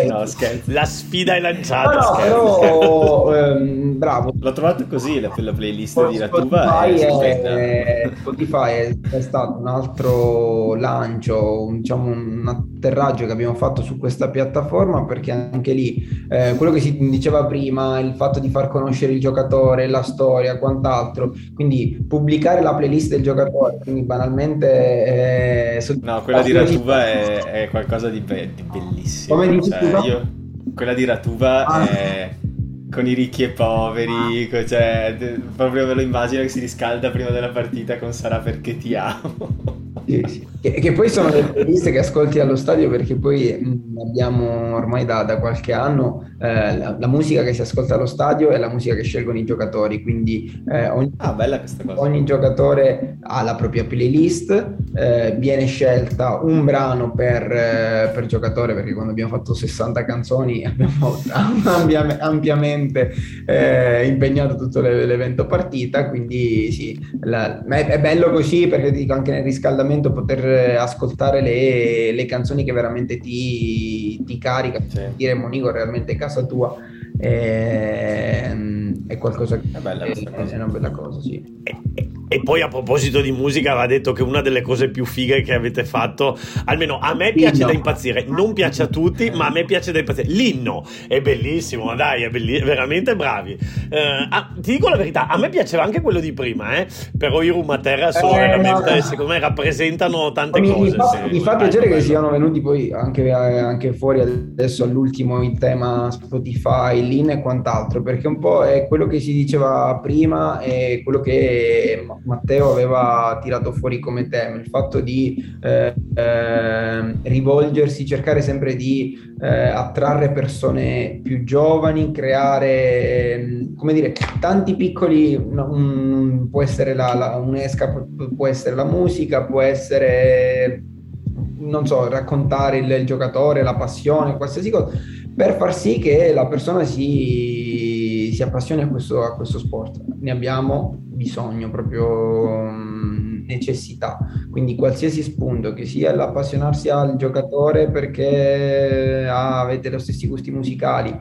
No, scherzo. La sfida è lanciata. No, no, però, ehm, bravo. L'ho trovato così la, la playlist Spotify di Ratuba. È, è, Spotify è, è, stato un altro lancio, diciamo un atterraggio che abbiamo fatto su questa piattaforma perché anche lì eh, quello che si diceva prima, il fatto di far conoscere il giocatore, la storia, quant'altro quindi pubblicare la playlist del giocatore, quindi banalmente... Eh, no, quella di Ratuva è, è, qualcosa di, be- di bellissimo. Come dici cioè, io, quella di Ratuva ah. è con i ricchi e poveri, ah. cioè, proprio ve lo immagino che si riscalda prima della partita con Sarà perché ti amo. Sì, sì. Che, che, poi sono le playlist che ascolti allo stadio perché poi mh, abbiamo ormai da, da qualche anno eh, la, la, musica che si ascolta allo stadio è la musica che scelgono i giocatori, quindi eh, ogni, ah, ogni, giocatore ha la propria playlist, eh, viene scelta un brano per, eh, per, giocatore perché quando abbiamo fatto 60 canzoni abbiamo ampiamente eh, impegnato tutto l'evento partita, quindi sì, la, è, è bello così perché dico anche nel riscaldamento poter ascoltare le, le canzoni che veramente ti, ti carica, sì. dire Monico realmente casa casa tua è, è qualcosa che è, bella, è, è una bella cosa, sì. E, E poi a proposito di musica, va detto che una delle cose più fighe che avete fatto, almeno a me piace L'inno. da impazzire, non piace a tutti, ma a me piace da impazzire. L'inno è bellissimo, dai, è belli- veramente bravi. Uh, ah, ti dico la verità, a me piaceva anche quello di prima, eh? però i Rumaterra sono eh, veramente, no. secondo me, rappresentano tante mi, cose. Mi fa, mi fa piacere che siano venuti poi anche, anche, fuori adesso all'ultimo il tema Spotify, l'IN e quant'altro, perché un po' è quello che si diceva prima e quello che Matteo aveva tirato fuori come tema, il fatto di eh, eh, rivolgersi, cercare sempre di eh, attrarre persone più giovani, creare, ehm, come dire, tanti piccoli, un, può essere la, la, un'esca, può essere la musica, può essere, non so, raccontare il, il giocatore, la passione, qualsiasi cosa, per far sì che la persona si, si appassioni a questo, a questo sport. Ne abbiamo bisogno, proprio mm, necessità. Quindi qualsiasi spunto, che sia l'appassionarsi al giocatore perché ah, avete gli stessi gusti musicali,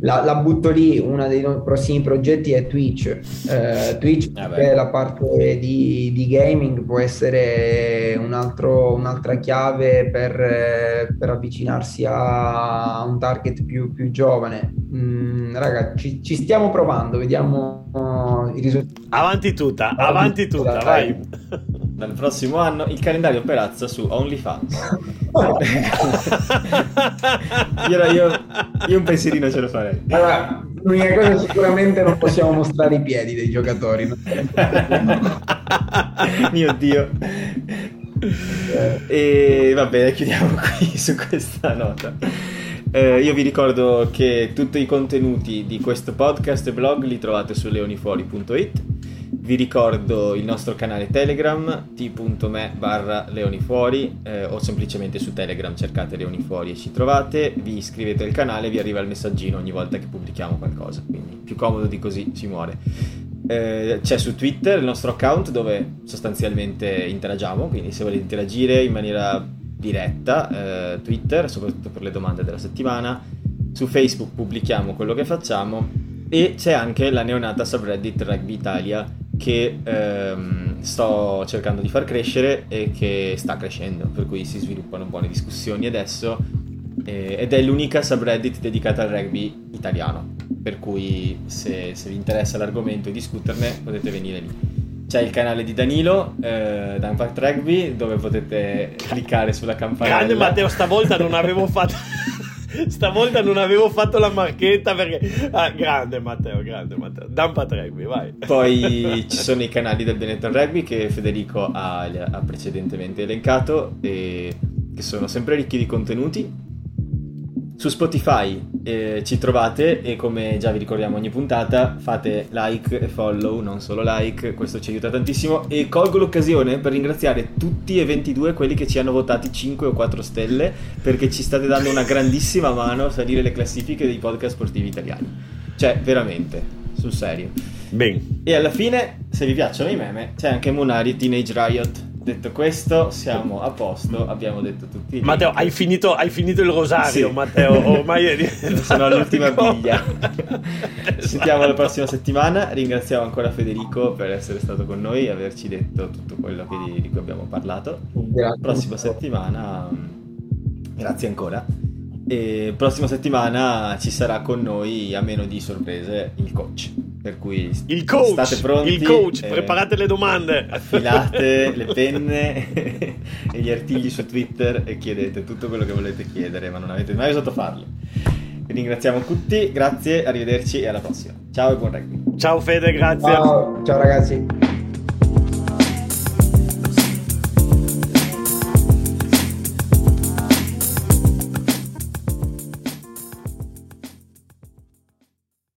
la, la, butto lì, uno dei prossimi progetti è Twitch. Eh, Twitch, ah è la parte di, di gaming, può essere un altro, un'altra chiave per, per, avvicinarsi a un target più, più giovane. Mm, raga, ci, ci, stiamo provando, vediamo uh, i risultati. Avanti tutta, avanti, tutta, vai. Dal prossimo anno il calendario Perazza su OnlyFans. io, io, io, un pensierino ce lo farei. Allora, l'unica cosa sicuramente non possiamo mostrare i piedi dei giocatori. Mio Dio. E va bene, chiudiamo qui su questa nota. Eh, io vi ricordo che tutti i contenuti di questo podcast e blog li trovate su leonifuori.it vi ricordo il nostro canale Telegram t.me barra leonifuori eh, o semplicemente su Telegram cercate leonifuori e ci trovate, vi iscrivete al canale e vi arriva il messaggino ogni volta che pubblichiamo qualcosa, quindi più comodo di così si muore. Eh, c'è su Twitter il nostro account dove sostanzialmente interagiamo, quindi se volete interagire in maniera diretta, eh, Twitter, soprattutto per le domande della settimana, su Facebook pubblichiamo quello che facciamo e c'è anche la neonata subreddit Rugby Italia che ehm, sto cercando di far crescere e che sta crescendo, per cui si sviluppano buone discussioni adesso eh, ed è l'unica subreddit dedicata al rugby italiano, per cui se, se vi interessa l'argomento e discuterne potete venire lì. C'è il canale di Danilo, eh, Dunfact Rugby, dove potete cliccare sulla campanella. Grande Matteo, stavolta non avevo fatto... Stavolta non avevo fatto la marchetta perché... Ah, grande Matteo, grande Matteo. Dampa Rugby, vai. Poi ci sono i canali del Benetton Rugby che Federico ha, ha precedentemente elencato e che sono sempre ricchi di contenuti su Spotify eh, ci trovate e come già vi ricordiamo ogni puntata fate like e follow, non solo like, questo ci aiuta tantissimo e colgo l'occasione per ringraziare tutti e 22 quelli che ci hanno votati 5 o 4 stelle perché ci state dando una grandissima mano a salire le classifiche dei podcast sportivi italiani. Cioè, veramente, sul serio. Bene. E alla fine, se vi piacciono i meme, c'è anche Munari Teenage Riot Detto questo, siamo a posto, abbiamo detto tutti. Matteo, hai finito, hai finito, il rosario, sì. Matteo, ormai è Sono all'ultima biglia. Ci sentiamo la prossima settimana. Ringraziamo ancora Federico per essere stato con noi e averci detto tutto quello di, di cui abbiamo parlato. Grazie. Prossima settimana, grazie ancora. E prossima settimana ci sarà con noi, a meno di sorprese, il coach. Per cui il coach, state pronti. Il coach, eh, preparate le domande. Affilate le penne e gli artigli su Twitter e chiedete tutto quello che volete chiedere, ma non avete mai osato farlo. Vi ringraziamo tutti, grazie, arrivederci e alla prossima. Ciao e buon rugby. Ciao Fede, grazie. Ciao, ciao ragazzi.